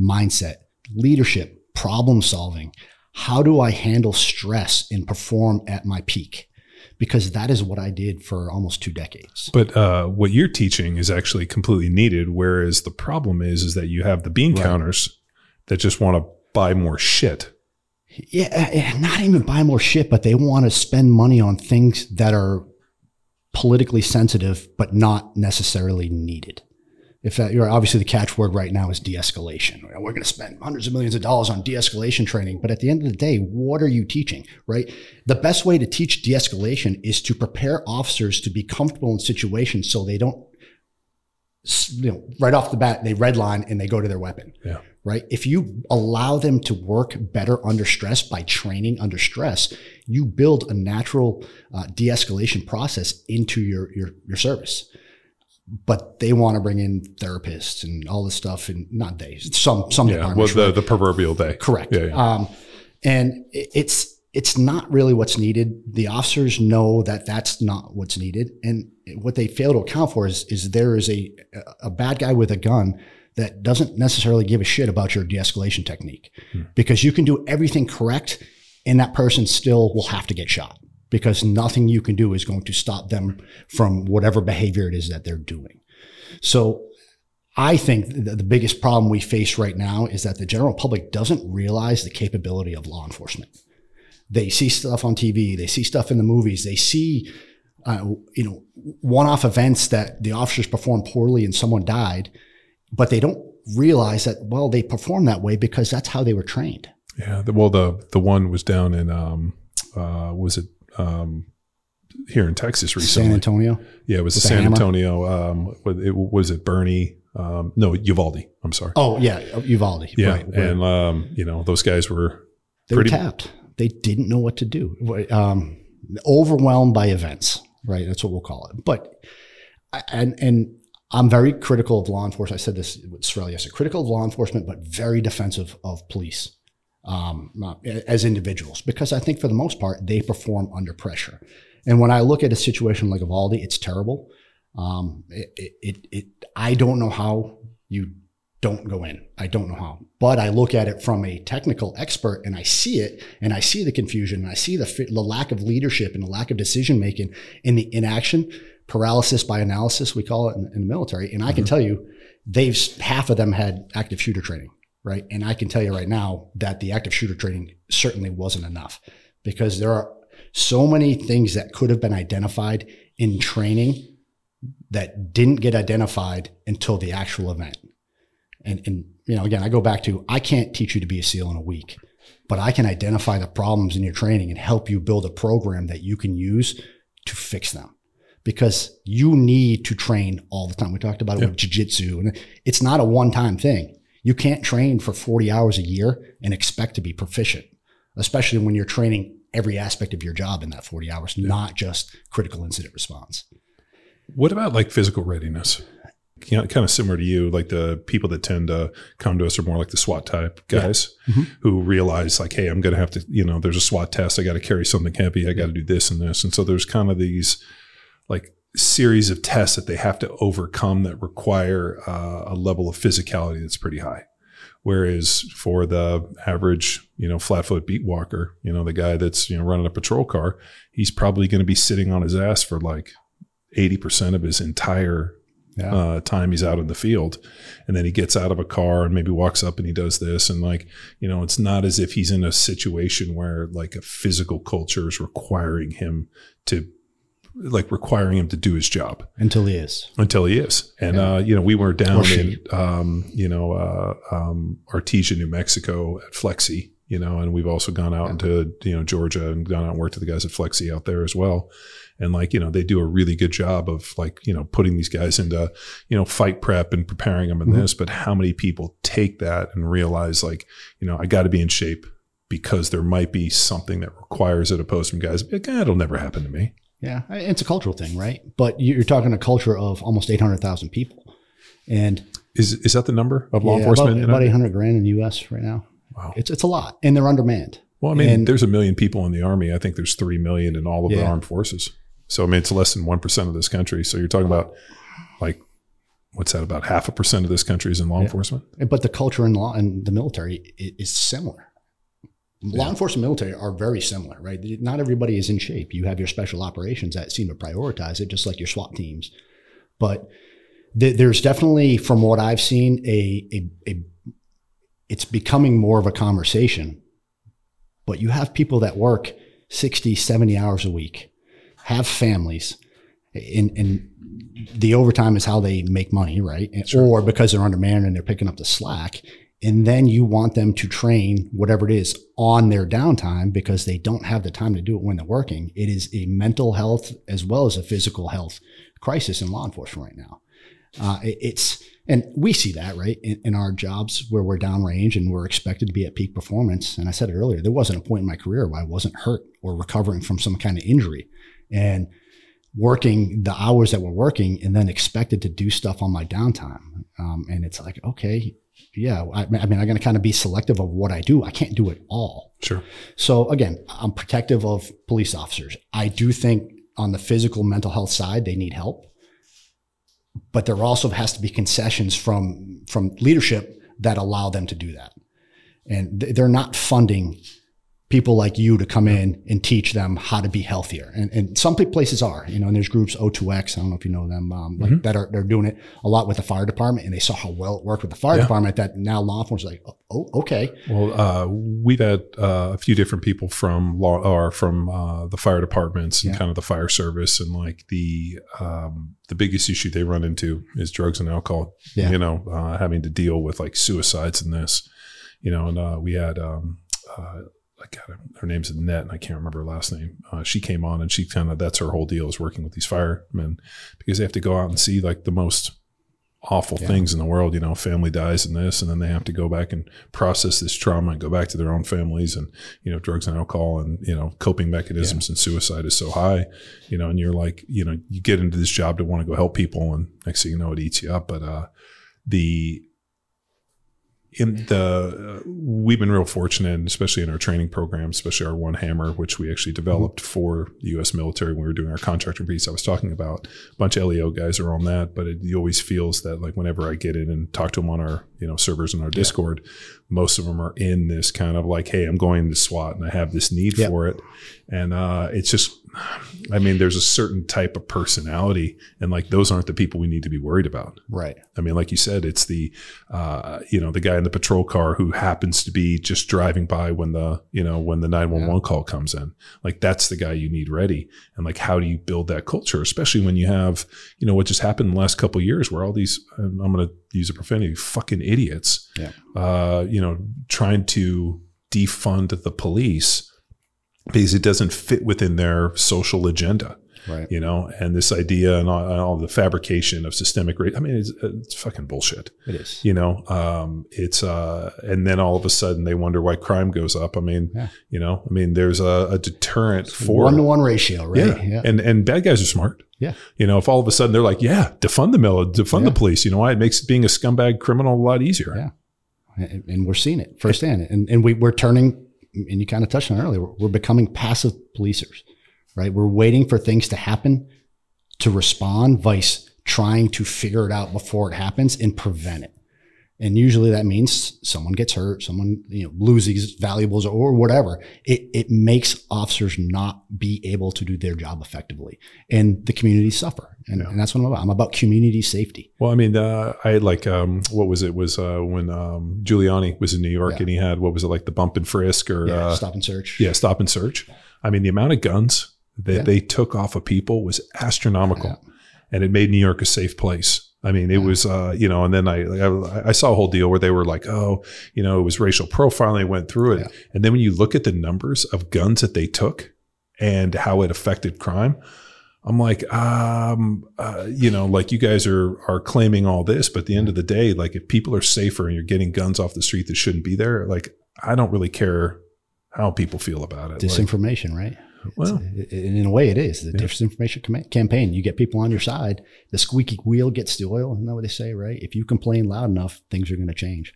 mindset, leadership, problem solving. How do I handle stress and perform at my peak? Because that is what I did for almost two decades. But uh, what you're teaching is actually completely needed. Whereas the problem is, is that you have the bean Right. counters that just want to buy more shit. Yeah, eh, not even buy more shit, but they want to spend money on things that are politically sensitive, but not necessarily needed. If that, you're obviously the catchword right now is de-escalation. We're going to spend hundreds of millions of dollars on de-escalation training, but at the end of the day, what are you teaching? Right? The best way to teach de-escalation is to prepare officers to be comfortable in situations so they don't, you know, right off the bat they redline and they go to their weapon Yeah. right? If you allow them to work better under stress by training under stress, you build a natural uh, de-escalation process into your your your service. But they want to bring in therapists and all this stuff, and not they, some some Yeah. Well, departments. the, the proverbial day. Correct. Yeah. yeah. Um, and it's it's not really what's needed. The officers know that that's not what's needed, and what they fail to account for is is there is a a bad guy with a gun that doesn't necessarily give a shit about your de-escalation technique because you can do everything correct, and that person still will have to get shot because nothing you can do is going to stop them from whatever behavior it is that they're doing. So I think the, biggest problem we face right now is that the general public doesn't realize the capability of law enforcement. They see stuff on TV, they see stuff in the movies, they see, uh, you know, one-off events that the officers performed poorly and someone died, but they don't realize that well they perform that way because that's how they were trained. Yeah. Well, the the one was down in um, uh, was it um, here in Texas recently? San Antonio. yeah, it was with San? Antonio. Um, was it was it Bernie? Um, no, Uvalde. I'm sorry. Oh yeah, Uvalde. yeah, right, right. and um, you know those guys were they were tapped. They didn't know what to do. Um, overwhelmed by events, right? That's what we'll call it. But and and I'm very critical of law enforcement. I said this with Sarraille yesterday. Critical of law enforcement, but very defensive of police um, as individuals because I think for the most part they perform under pressure. And when I look at a situation like Uvalde, it's terrible. Um, it, it, it, I don't know how you don't go in. I don't know how, but I look at it from a technical expert and I see it and I see the confusion and I see the, the lack of leadership and the lack of decision making in the inaction, paralysis by analysis, we call it in, in the military. And I can tell you, they've half of them had active shooter training, right? And I can tell you right now that the active shooter training certainly wasn't enough because there are so many things that could have been identified in training that didn't get identified until the actual event. And, and, you know, again, I go back to I can't teach you to be a SEAL in a week, but I can identify the problems in your training and help you build a program that you can use to fix them because you need to train all the time. We talked about it with jujitsu, and it's not a one time thing. You can't train for 40 hours a year and expect to be proficient, especially when you're training every aspect of your job in that 40 hours, yeah. not just critical incident response. What about like physical readiness? You know, kind of similar to you, like the people that tend to come to us are more like the SWAT type guys yeah. mm-hmm. who realize like, hey, I'm going to have to, you know, there's a SWAT test. I got to carry something heavy. I got to do this and this. And so there's kind of these like series of tests that they have to overcome that require uh, a level of physicality that's pretty high. Whereas for the average, you know, flatfoot beat walker, you know, the guy that's, you know, running a patrol car, he's probably going to be sitting on his ass for like 80% of his entire yeah. uh, time he's out in the field. And then he gets out of a car and maybe walks up and he does this. And like, you know, it's not as if he's in a situation where like a physical culture is requiring him to like requiring him to do his job. Until he is. Until he is. And yeah. uh, you know we were down in um, you know uh, um, artesia new mexico at FLETC you know and we've also gone out yeah. into you know georgia and gone out and worked with the guys at FLETC out there as well. And like you know they do a really good job of like you know putting these guys into you know fight prep and preparing them in mm-hmm. this. But how many people take that and realize like you know i got to be in shape because there might be something that requires it opposed from guys. Like, eh, it'll never happen to me yeah, it's a cultural thing, right? But you're talking a culture of almost 800,000 people. And is is that the number of law yeah, enforcement? About, about 800 grand in the U.S. right now. Wow, it's it's a lot, and they're undermanned. Well, I mean, and, there's a million people in the army. I think there's three million in all of yeah. the armed forces. So I mean, it's less than one percent of this country. So you're talking about like what's that? About half a percent of this country is in law yeah. enforcement. But the culture in law and the military is similar. Law enforcement military are very similar, right? Not everybody is in shape. You have your special operations that seem to prioritize it, just like your SWAT teams. But th- there's definitely, from what I've seen, a, a, a it's becoming more of a conversation. But you have people that work 60, 70 hours a week, have families, and, and the overtime is how they make money, right? Sure. Or because they're undermanned and they're picking up the slack and then you want them to train whatever it is on their downtime because they don't have the time to do it when they're working. It is a mental health as well as a physical health crisis in law enforcement right now. Uh, it, it's and we see that right in, in, our jobs where we're downrange and we're expected to be at peak performance. And I said it earlier, there wasn't a point in my career where I wasn't hurt or recovering from some kind of injury, and working the hours that we're working, and then expected to do stuff on my downtime. Um, and it's like, okay, yeah, I, I mean, I'm going to kind of be selective of what I do. I can't do it all. Sure. So again, I'm protective of police officers. I do think on the physical mental health side, they need help, but there also has to be concessions from from leadership that allow them to do that, and they're not funding people like you to come in and teach them how to be healthier. And, and some places are, you know, and there's groups O2X. I don't know if you know them, um, like mm-hmm. that are, they're doing it a lot with the fire department and they saw how well it worked with the fire yeah. department that now law enforcement is like, oh, okay. Well, uh, we've had uh, a few different people from law or from uh, the fire departments and yeah. kind of the fire service and like the, um, the biggest issue they run into is drugs and alcohol, yeah. you know, uh, having to deal with like suicides in this, you know, and uh, we had, um, uh, God, her name's Annette, and I can't remember her last name. Uh, she came on, and she kind of that's her whole deal is working with these firemen because they have to go out and see like the most awful yeah. things in the world. You know, family dies in this, and then they have to go back and process this trauma and go back to their own families. And you know, drugs and alcohol, and you know, coping mechanisms yeah. and suicide is so high. You know, and you're like, you know, you get into this job to want to go help people, and next thing you know, it eats you up. But uh, the in the uh, we've been real fortunate, especially in our training program, especially our one HAMR, which we actually developed mm-hmm. for the U.S. military when we were doing our contractor piece. I was talking about a bunch of LEO guys are on that, but it always feels that like whenever I get in and talk to them on our you know servers and our Discord, yeah. most of them are in this kind of like, hey, I'm going to SWAT and I have this need yeah. for it, and uh, it's just I mean, there's a certain type of personality, and like those aren't the people we need to be worried about. Right. I mean, like you said, it's the, uh, you know, the guy in the patrol car who happens to be just driving by when the, you know, when the 911 call comes in. Like that's the guy you need ready. And like, how do you build that culture, especially when you have, you know, what just happened in the last couple years where all these, I'm going to use a profanity, fucking idiots, Yeah. uh, you know, trying to defund the police because it doesn't fit within their social agenda Right. you know, and this idea and all, and all the fabrication of systemic race. I mean, it's, it's fucking bullshit. It is. You know, um, it's uh, and then all of a sudden they wonder why crime goes up. I mean, Yeah. you know, I mean, there's a, a deterrent for One to one ratio, right? yeah. and and bad guys are smart. Yeah. You know, if all of a sudden they're like, yeah, defund the mill, defund Yeah. the police. You know why? It makes being a scumbag criminal a lot easier. Yeah. and, and we're seeing it firsthand. And and we we're turning, and you kind of touched on earlier. We're, we're becoming passive policers, right? We're waiting for things to happen to respond, vice trying to figure it out before it happens and prevent it. And usually that means someone gets hurt, someone you know loses valuables or whatever. It it makes officers not be able to do their job effectively, and the community suffer. And, and that's what I'm about. I'm about community safety. Well, I mean, uh, I like, um, what was it? Was uh, when um, Giuliani was in New York Yeah. and he had what was it like the bump and frisk or Yeah, uh, stop and search. Yeah, stop and search. I mean, the amount of guns that Yeah. they took off of people was astronomical, and it made New York a safe place. I mean, it was, uh, you know, and then I, I I saw a whole deal where they were like, oh, you know, it was racial profiling, went through it, Yeah. and then when you look at the numbers of guns that they took and how it affected crime. I'm like, um, uh, you know, like you guys are are claiming all this, but at the end of the day, like if people are safer and you're getting guns off the street that shouldn't be there, like I don't really care how people feel about it. Like, disinformation, right? Well, it- in a way, it is the disinformation com- campaign. You get people on your side. The squeaky wheel gets the oil. Isn't that what they say, right? If you complain loud enough, things are going to change,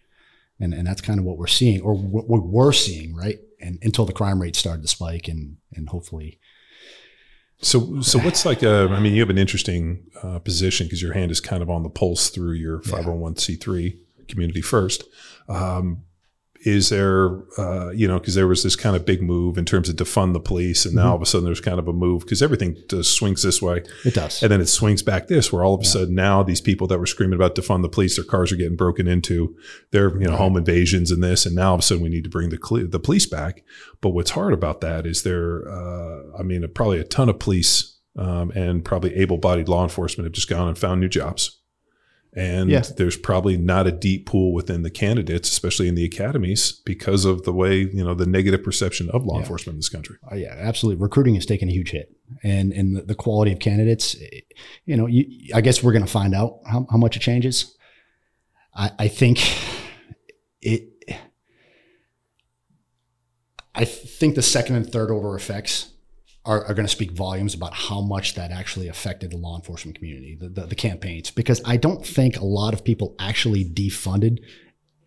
and and that's kind of what we're seeing, or what what we're seeing, right? And until the crime rate started to spike, and and hopefully, so so what's like a? I mean, you have an interesting uh, position because your hand is kind of on the pulse through your 501c3 community first. Um, is there, uh, you know, because there was this kind of big move in terms of defund the police, and now all of a sudden there's kind of a move because everything does swings this way. it does. And then it swings back this, where all of a sudden now these people that were screaming about defund the police, their cars are getting broken into, their you know home invasions and this, and now all of a sudden we need to bring the the police back. But what's hard about that is there, uh, I mean, probably a ton of police um, and probably able-bodied law enforcement have just gone and found new jobs. And Yeah. there's probably not a deep pool within the candidates, especially in the academies, because of the way you know the negative perception of law Yeah. enforcement in this country. Uh, yeah, absolutely. Recruiting has taken a huge hit, and and the, quality of candidates. eh, You know, you, I guess we're going to find out how, how much it changes. I, I think it. I think the second and third order effects are, are going to speak volumes about how much that actually affected the law enforcement community, the, the, the campaigns, because I don't think a lot of people actually defunded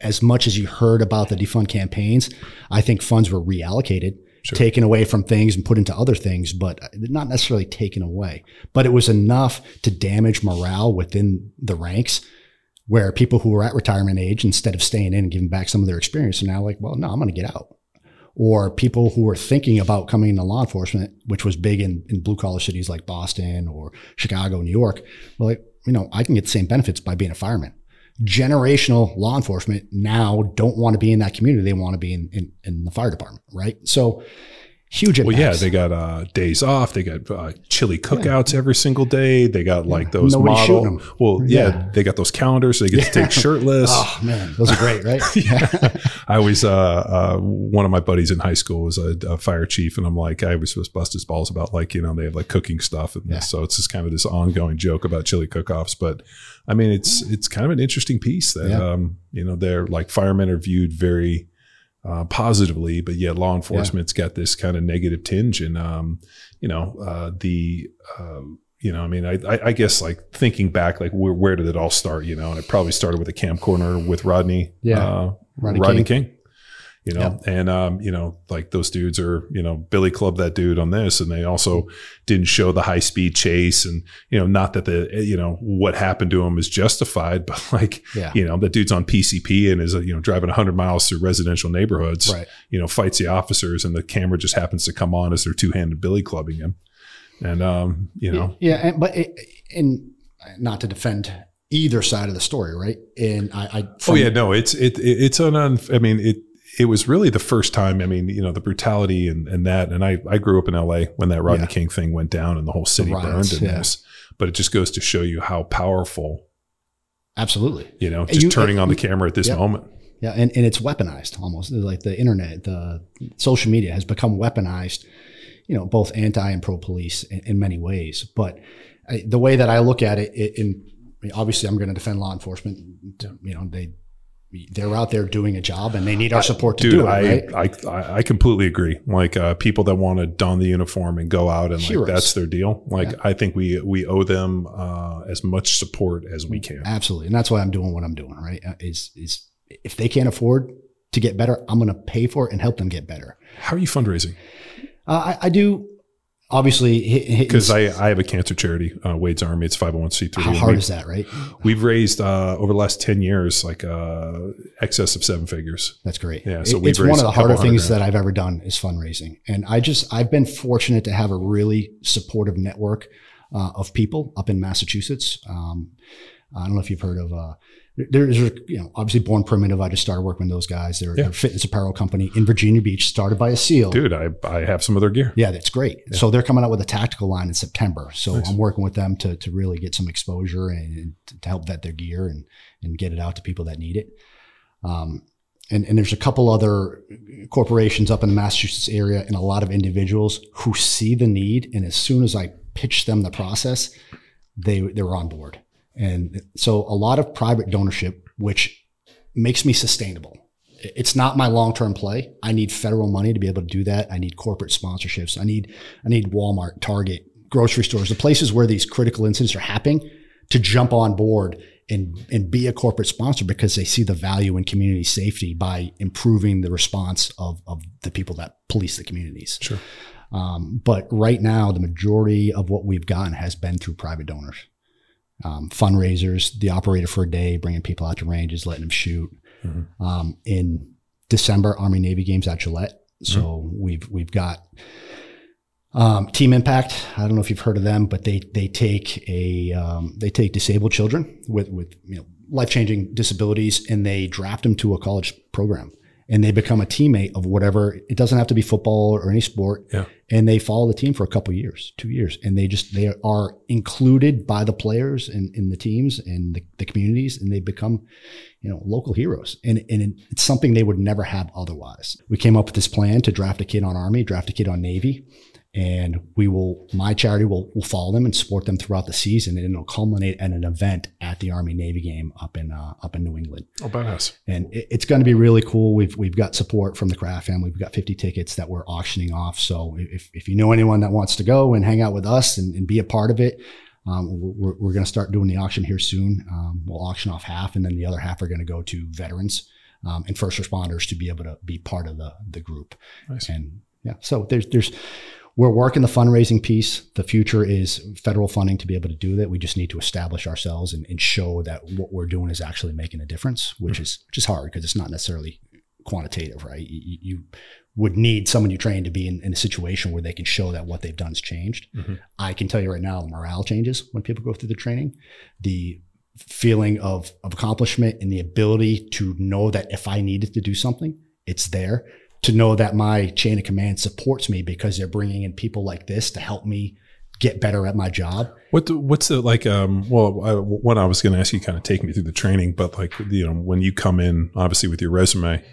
as much as you heard about the defund campaigns. I think funds were reallocated, taken away from things and put into other things, but not necessarily taken away. But it was enough to damage morale within the ranks where people who were at retirement age, instead of staying in and giving back some of their experience, are now like, well, no, I'm going to get out. Or people who were thinking about coming into law enforcement, which was big in, in blue collar cities like Boston or Chicago, New York, were like, you know, I can get the same benefits by being a fireman. Generational law enforcement now don't want to be in that community. They want to be in, in, in the fire department, right? So huge Well, yeah, they got uh, days off. They got uh, chili cookouts every single day. They got like those Nobody's model. Well, yeah, Yeah. they got those calendars. So they get to take [LAUGHS] shirtless. Oh man, those are great, right? [LAUGHS] yeah. I always, uh, uh, one of my buddies in high school was a, a fire chief, and I'm like, I was supposed to bust his balls about like, you know, they have like cooking stuff, and Yeah. so it's just kind of this ongoing joke about chili cook-offs. But I mean, it's it's kind of an interesting piece that, Yeah. um, you know, they're like firemen are viewed very uh, positively, but yet law enforcement's got this kind of negative tinge, and um, you know, uh, the um, you know, I mean, I, I, I guess like thinking back, like where, where did it all start? You know, and it probably started with a camp corner with Rodney, Yeah. uh, Rodney Rodney, King. King. You know, and um, you know, like those dudes are, you know, Billy Club that dude on this, and they also didn't show the high speed chase, and you know, not that the, you know, what happened to him is justified, [LAUGHS] but like, Yeah. you know, the dude's on PCP and is, you know, driving 100 miles through residential neighborhoods, Right. you know, fights the officers, and the camera just happens to come on as they're two handed Billy clubbing him. And um, you know, yeah, and, but it, and not to defend either side of the story, right? And I, I oh yeah, no, it's it, it it's an un, I mean it it was really the first time. I mean, you know, the brutality and, and that. And I, I grew up in LA when that Rodney Yeah. King thing went down and the whole city riots, burned in yeah. this. But it just goes to show you how powerful, absolutely. you know, just you- turning on the camera at this Yeah. moment. Yeah, and, and it's weaponized almost. Like the internet, the social media has become weaponized, you know, both anti and pro police in, in many ways. But I, the way that I look at it, it in obviously, I'm going to defend law enforcement. You know, they they're out there doing a job, and they need our support to Dude, do it. I, right? I I completely agree. Like uh, people that want to don the uniform and go out and like that's their deal. Like Yeah. I think we we owe them uh, as much support as we can. Absolutely, and that's why I'm doing what I'm doing. Right? Uh, Is is if they can't afford to get better, I'm going to pay for it and help them get better. How are you fundraising? Uh, I, I do. Obviously, Because I, I have a cancer charity, uh, Wade's Army. It's 501c3. how hard is that, right? We've raised uh, over the last 10 years like uh, excess of seven figures. That's great. Yeah, so it's one of the harder things grand. that I've ever done is fundraising, and I just I've been fortunate to have a really supportive network uh, of people up in Massachusetts. Um, I don't know if you've heard of. There's you know obviously Born Primitive. I just started working with those guys. They're, Yeah. they're a fitness apparel company in Virginia Beach, started by a SEAL. Dude, I, I have some of their gear. Yeah, that's great. So they're coming out with a tactical line in September. So Nice. I'm working with them to, to really get some exposure and to help vet their gear and, and get it out to people that need it. Um, and, and there's a couple other corporations up in the Massachusetts area and a lot of individuals who see the need. And as soon as I pitch them the process, they, they were on board. And so a lot of private donorship, which makes me sustainable it's not my long-term play. I need federal money to be able to do that. I need corporate sponsorships. I need I need Walmart, Target, grocery stores, the places where these critical incidents are happening to jump on board and and be a corporate sponsor because they see the value in community safety by improving the response of of the people that police the communities. Sure. Um, but right now, the majority of what we've gotten has been through private donors, um, fundraisers, the operator for a day, bringing people out to ranges, letting them shoot. Mhm. Um, in December, Army Navy games at Gillette. So we've we've got um, Team Impact. I don't know if you've heard of them, but they they take a um, they take disabled children with with you know life changing disabilities and they draft them to a college program and they become a teammate of whatever. It doesn't have to be football or any sport. Yeah. And they follow the team for a couple years, two years, and they just they are included by the players and in the teams and the, the communities, and they become you know, local heroes. And, and it's something they would never have otherwise. We came up with this plan to draft a kid on Army, draft a kid on Navy, and we will, my charity will, will follow them and support them throughout the season. And it'll culminate at an event at the Army Navy game up in, uh, up in New England. Oh, badass. And it, it's going to be really cool. We've, we've got support from the Kraft family. We've got 50 tickets that we're auctioning off. So if, if you know anyone that wants to go and hang out with us and, and be a part of it, um, we're, we're going to start doing the auction here soon. Um, we'll auction off half, and then the other half are going to go to veterans um, and first responders to be able to be part of the the group. Nice. And yeah, so there's there's we're working the fundraising piece. The future is federal funding to be able to do that. We just need to establish ourselves and, and show that what we're doing is actually making a difference, which is which is hard because it's not necessarily quantitative, right? You, you would need someone you train to be in, in a situation where they can show that what they've done has changed. Mhm. I can tell you right now, the morale changes when people go through the training. The feeling of, of accomplishment and the ability to know that if I needed to do something, it's there. To know that my chain of command supports me because they're bringing in people like this to help me get better at my job. What the, what's the like? Um, well, I, one I was going to ask you, kind of take me through the training, but like you know, when you come in, obviously with your resume,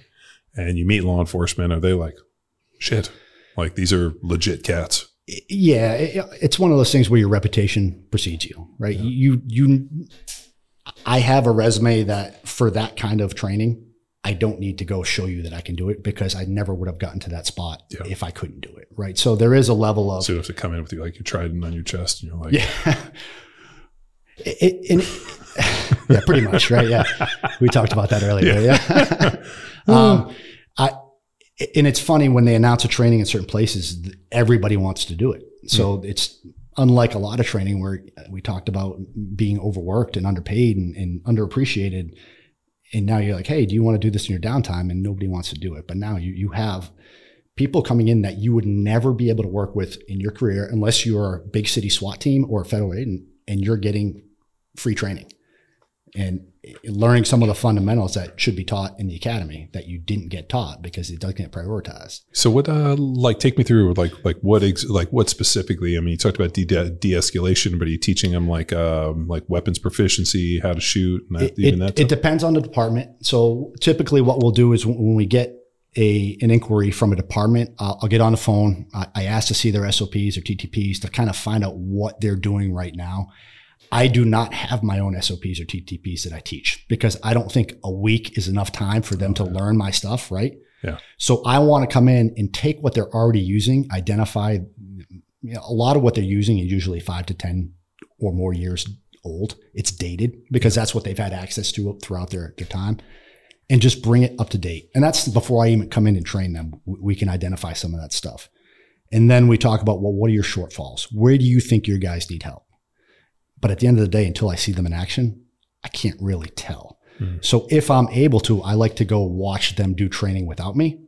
and you meet law enforcement, are they like, shit, like these are legit cats? yeah, it, it's one of those things where your reputation precedes you, right? You, you, I have a resume that for that kind of training, I don't need to go show you that I can do it because I never would have gotten to that spot Yeah. if I couldn't do it, right? So there is a level of So you have to come in with you like your trident on your chest, and you're like, yeah. [LAUGHS] It, and- [LAUGHS] yeah, pretty much, right? Yeah, we talked about that earlier. Yeah. [LAUGHS] um, I, and it's funny when they announce a training in certain places, everybody wants to do it. So it's unlike a lot of training where we talked about being overworked and underpaid and, and underappreciated. And now you're like, hey, do you want to do this in your downtime? And nobody wants to do it. But now you you have people coming in that you would never be able to work with in your career unless you're a big city SWAT team or a federal agent and you're getting free training and learning some of the fundamentals that should be taught in the academy that you didn't get taught because it doesn't get prioritized. So what, uh, like, take me through like, like what, ex- like what specifically, I mean, you talked about de- de-escalation, but are you teaching them like, um, like weapons proficiency, how to shoot and that, It, even that? it depends on the department. So typically what we'll do is when when we get a, an inquiry from a department, I'll, I'll get on the phone. I, I ask to see their SOPs or TTPs to kind of find out what they're doing right now. I do not have my own SOPs or TTPs that I teach because I don't think a week is enough time for them to learn my stuff, right? Yeah. So I want to come in and take what they're already using, identify you know, a lot of what they're using is usually five to 10 or more years old. It's dated because that's what they've had access to throughout their, their time and just bring it up to date. And that's before I even come in and train them. We can identify some of that stuff. And then we talk about, well, what are your shortfalls? Where do you think your guys need help? But at the end of the day, until I see them in action, I can't really tell. Mhm. So if I'm able to, I like to go watch them do training without me.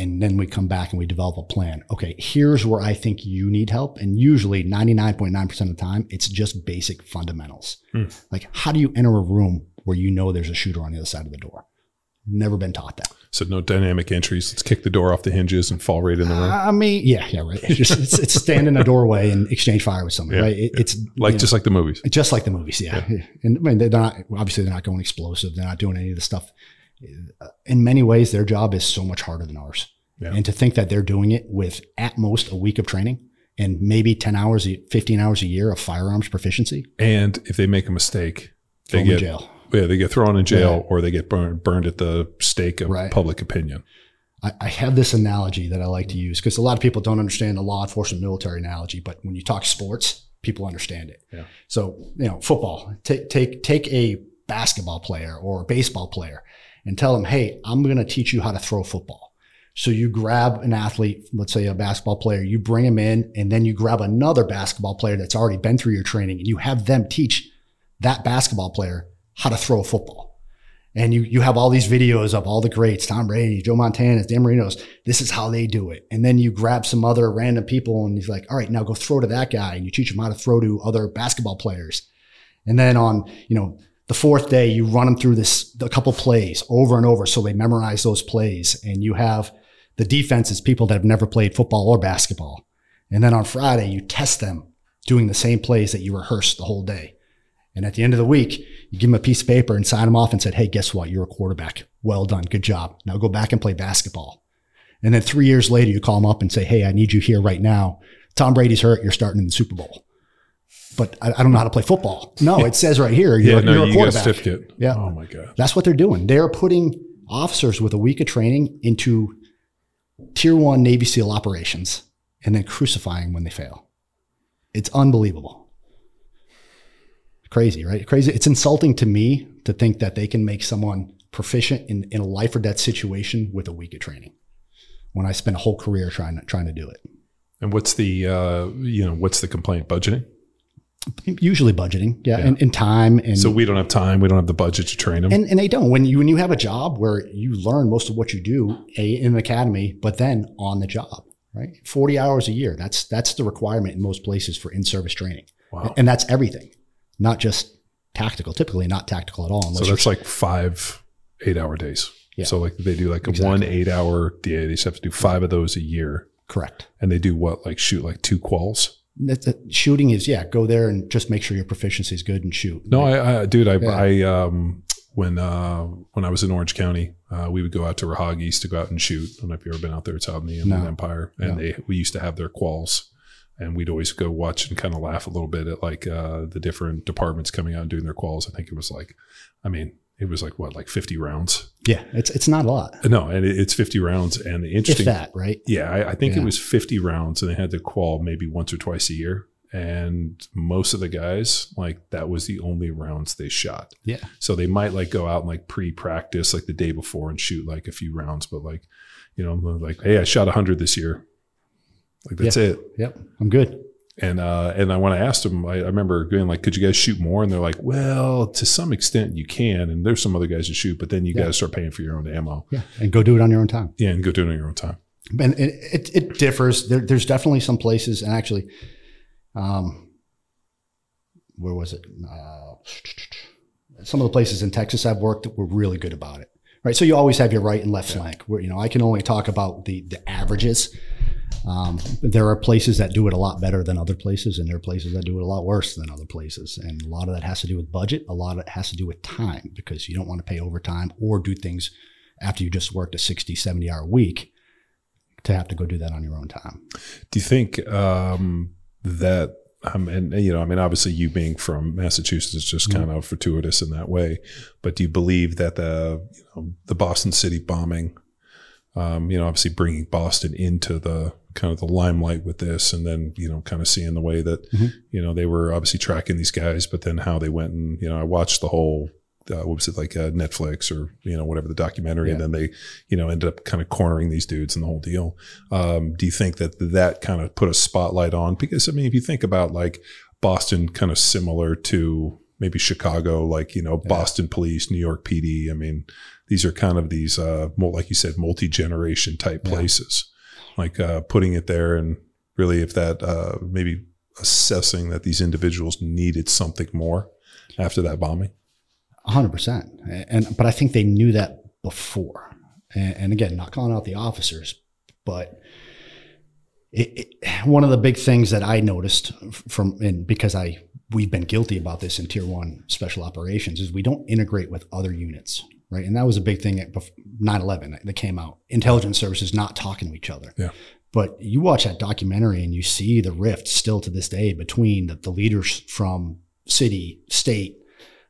And then we come back and we develop a plan. Okay, here's where I think you need help. And usually 99.9% of the time, it's just basic fundamentals. Hmm. Like, how do you enter a room where you know there's a shooter on the other side of the door? Never been taught that. so no dynamic entries. Let's kick the door off the hinges and fall right in the room. I mean, yeah, yeah, right. It's just it's, it's stand in a doorway and exchange fire with somebody, Yeah, right? It, It's Like you know, just like the movies. just like the movies, yeah. And I mean, they're not obviously they're not going explosive. They're not doing any of the stuff. Uh, in many ways, their job is so much harder than ours. Yeah. And to think that they're doing it with at most a week of training and maybe ten hours, fifteen hours a year of firearms proficiency, And if they make a mistake, they in get jail. Yeah, they get thrown in jail or they get burned burned at the stake of Right. public opinion. I, I have this analogy that I like to use because a lot of people don't understand the law enforcement military analogy, but when you talk sports, people understand it. Yeah. So, you know, football, take, take, take a basketball player or a baseball player and tell them, Hey, I'm going to teach you how to throw football. So you grab an athlete, let's say a basketball player, you bring him in and then you grab another basketball player that's already been through your training and you have them teach that basketball player how to throw a football. And you you have all these videos of all the greats, Tom Brady, Joe Montana, Dan Marino's. This is how they do it. And then you grab some other random people and he's like, all right, now go throw to that guy. And you teach them how to throw to other basketball players. And then on, you know, the fourth day, you run them through this a couple plays over and over. So they memorize those plays. And you have the defense is people that have never played football or basketball. And then on Friday, you test them doing the same plays that you rehearsed the whole day. And at the end of the week, you give them a piece of paper and sign them off and said, Hey, guess what? You're a quarterback. Well done. Good job. Now go back and play basketball. And then three years later, you call them up and say, Hey, I need you here right now. Tom Brady's hurt. You're starting in the Super Bowl. But I, I don't know how to play football. No, it [LAUGHS] says right here, you're, Yeah, no, you're a you quarterback. Yeah. Oh my god. That's what they're doing. They're putting officers with a week of training into tier one Navy SEAL operations and then crucifying when they fail. It's unbelievable. Crazy, right? Crazy. It's insulting to me to think that they can make someone proficient in, in a life or death situation with a week of training when I spent a whole career trying to, trying to do it. And what's the uh, you know what's the complaint? Budgeting. Usually budgeting, yeah, Yeah. And, and time. And So we don't have time. We don't have the budget to train them. And, and they don't. When you when you have a job where you learn most of what you do a, in an academy, but then on the job, right? Forty hours a year. That's that's the requirement in most places for in service training, wow. and that's everything, not just tactical. Typically, not tactical at all. So that's like five eight hour days. Yeah. So like they do like a Exactly. one eight hour day. They just have to do five of those a year, correct. and they do what like shoot like two quals. Shooting is yeah. Go there and just make sure your proficiency is good and shoot. No, I, I dude, I, Yeah. I um when uh when I was in Orange County, uh, we would go out to Raahauge's to go out and shoot. I don't know if you've ever been out there. It's out in the Inland No. Empire, and No. they we used to have their quals, and we'd always go watch and kind of laugh a little bit at like uh the different departments coming out and doing their quals. I think it was like, I mean, it was like what like fifty rounds. yeah, it's it's not a lot. No, and it, it's fifty rounds, and the If interesting that, right? yeah, I, I think it was 50 rounds and they had to qual maybe once or twice a year. And most of the guys, like that was the only rounds they shot. Yeah. So they might like go out and like pre practice like the day before and shoot like a few rounds, but like, you know, like, hey, I shot 100 this year. Like that's it. Yep, I'm good. And uh, and I, when I asked them, I, I remember going like, "Could you guys shoot more?" And they're like, "Well, to some extent you can." And there's some other guys that shoot, but then you Yeah. got to start paying for your own ammo. Yeah, and go do it on your own time. Yeah, and go do it on your own time. and it, it, it differs. There, there's definitely some places, and actually, um, where was it? Uh, some of the places in Texas I've worked that were really good about it. Right. So you always have your right and left yeah. flank where, you know, I can only talk about the, the averages. Um, there are places that do it a lot better than other places, and there are places that do it a lot worse than other places. And a lot of that has to do with budget. A lot of it has to do with time because you don't want to pay overtime or do things after you just worked a 60, 70 hour week to have to go do that on your own time. Do you think um, that um, and you know, I mean, obviously, you being from Massachusetts is just mm-hmm. kind of fortuitous in that way. But do you believe that the you know, the Boston City bombing, um, you know, obviously bringing Boston into the kind of the limelight with this, and then you know, kind of seeing the way that mm-hmm. you know they were obviously tracking these guys, but then how they went and you know, I watched the whole uh, what was it like uh, Netflix or you know whatever the documentary, yeah. and then they you know ended up kind of cornering these dudes and the whole deal. Um, do you think that that kind of put a spotlight on? Because I mean, if you think about like Boston, kind of similar to maybe Chicago, like you know yeah. Boston Police, New York PD. I mean, these are kind of these uh, like you said, multi generation type yeah. places. Like uh, putting it there, and really, if that uh, maybe assessing that these individuals needed something more after that bombing hundred percent. And, but I think they knew that before. And, and again, not calling out the officers, but it, it, one of the big things that I noticed from, and because I, we've been guilty about this in tier one special operations is we don't integrate with other units. Right. And that was a big thing at 9 11 that came out. Intelligence services not talking to each other. Yeah. But you watch that documentary and you see the rift still to this day between the, the leaders from city, state,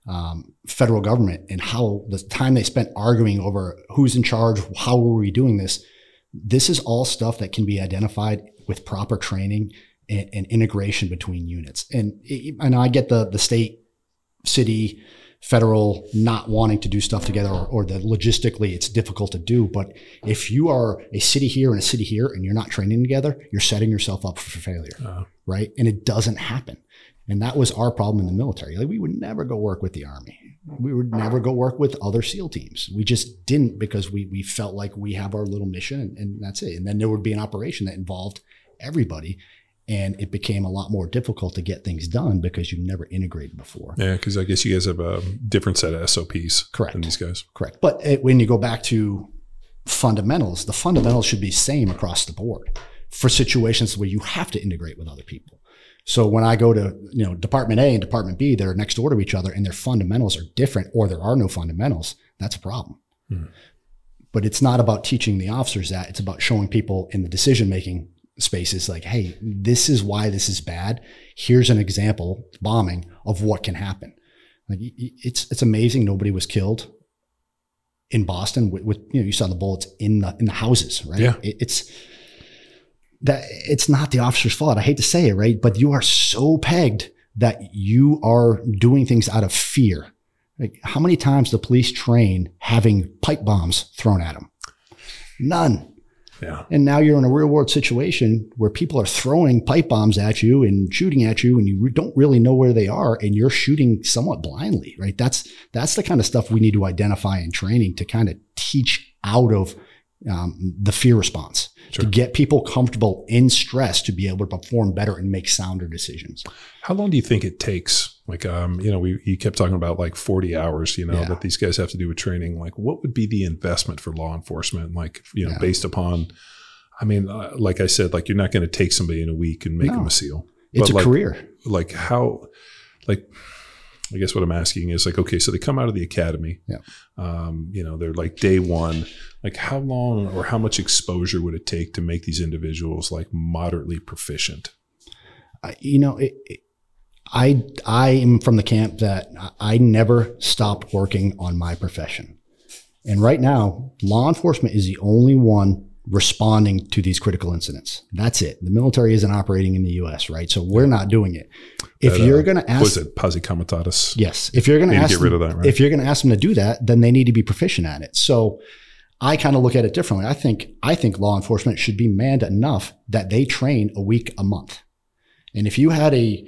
um, federal government and how the time they spent arguing over who's in charge, how were we doing this. This is all stuff that can be identified with proper training and, and integration between units. And and I get the the state, city, federal not wanting to do stuff together or, or that logistically it's difficult to do. But if you are a city here and a city here and you're not training together, you're setting yourself up for failure, uh-huh. right? And it doesn't happen. And that was our problem in the military. Like we would never go work with the army. We would never go work with other SEAL teams. We just didn't because we we felt like we have our little mission and, and that's it. And then there would be an operation that involved everybody. And it became a lot more difficult to get things done because you've never integrated before. Yeah, because I guess you guys have a different set of SOPs Correct. than these guys. Correct. But it, when you go back to fundamentals, the fundamentals should be same across the board for situations where you have to integrate with other people. So when I go to, you know, department A and department B, they're next door to each other and their fundamentals are different or there are no fundamentals, that's a problem. Mm. But it's not about teaching the officers that, it's about showing people in the decision making spaces like, hey, this is why this is bad. Here's an example, bombing, of what can happen. Like it's it's amazing nobody was killed in Boston with, with you know you saw the bullets in the in the houses, right? Yeah. It, it's that it's not the officer's fault. I hate to say it, right? But you are so pegged that you are doing things out of fear. Like how many times the police train having pipe bombs thrown at them? None. Yeah. And now you're in a real world situation where people are throwing pipe bombs at you and shooting at you and you don't really know where they are and you're shooting somewhat blindly, right? That's that's the kind of stuff we need to identify in training to kind of teach out of um, the fear response sure. to get people comfortable in stress to be able to perform better and make sounder decisions. How long do you think it takes? Like, um, you know, we you kept talking about like forty hours, you know, yeah. that these guys have to do with training. Like, what would be the investment for law enforcement? Like, you know, yeah. based upon, I mean, uh, like I said, like you're not going to take somebody in a week and make no. them a SEAL. It's but a like, career. Like how, like I guess what I'm asking is like, okay, so they come out of the academy. Yeah. Um, you know, they're like day one. Like, how long or how much exposure would it take to make these individuals like moderately proficient? Uh, you know, it, it, I I am from the camp that I never stopped working on my profession, and right now, law enforcement is the only one responding to these critical incidents. That's it. The military isn't operating in the U.S., right? So we're not doing it. If that, you're uh, going to ask, was it posse comitatus? Yes. If you're going to ask, get rid of that, right? if you're going to ask them to do that, then they need to be proficient at it. So I kind of look at it differently. I think I think law enforcement should be manned enough that they train a week a month. And if you had a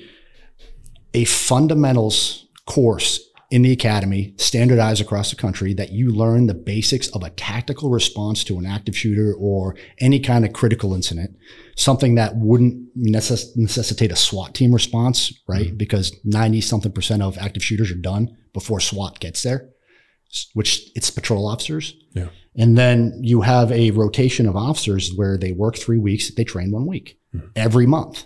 a fundamentals course in the academy, standardized across the country, that you learn the basics of a tactical response to an active shooter or any kind of critical incident, something that wouldn't necess- necessitate a SWAT team response, right? Mm-hmm. Because 90 something percent of active shooters are done before SWAT gets there, which it's patrol officers. Yeah. And then you have a rotation of officers where they work three weeks, they train one week mm-hmm. every month.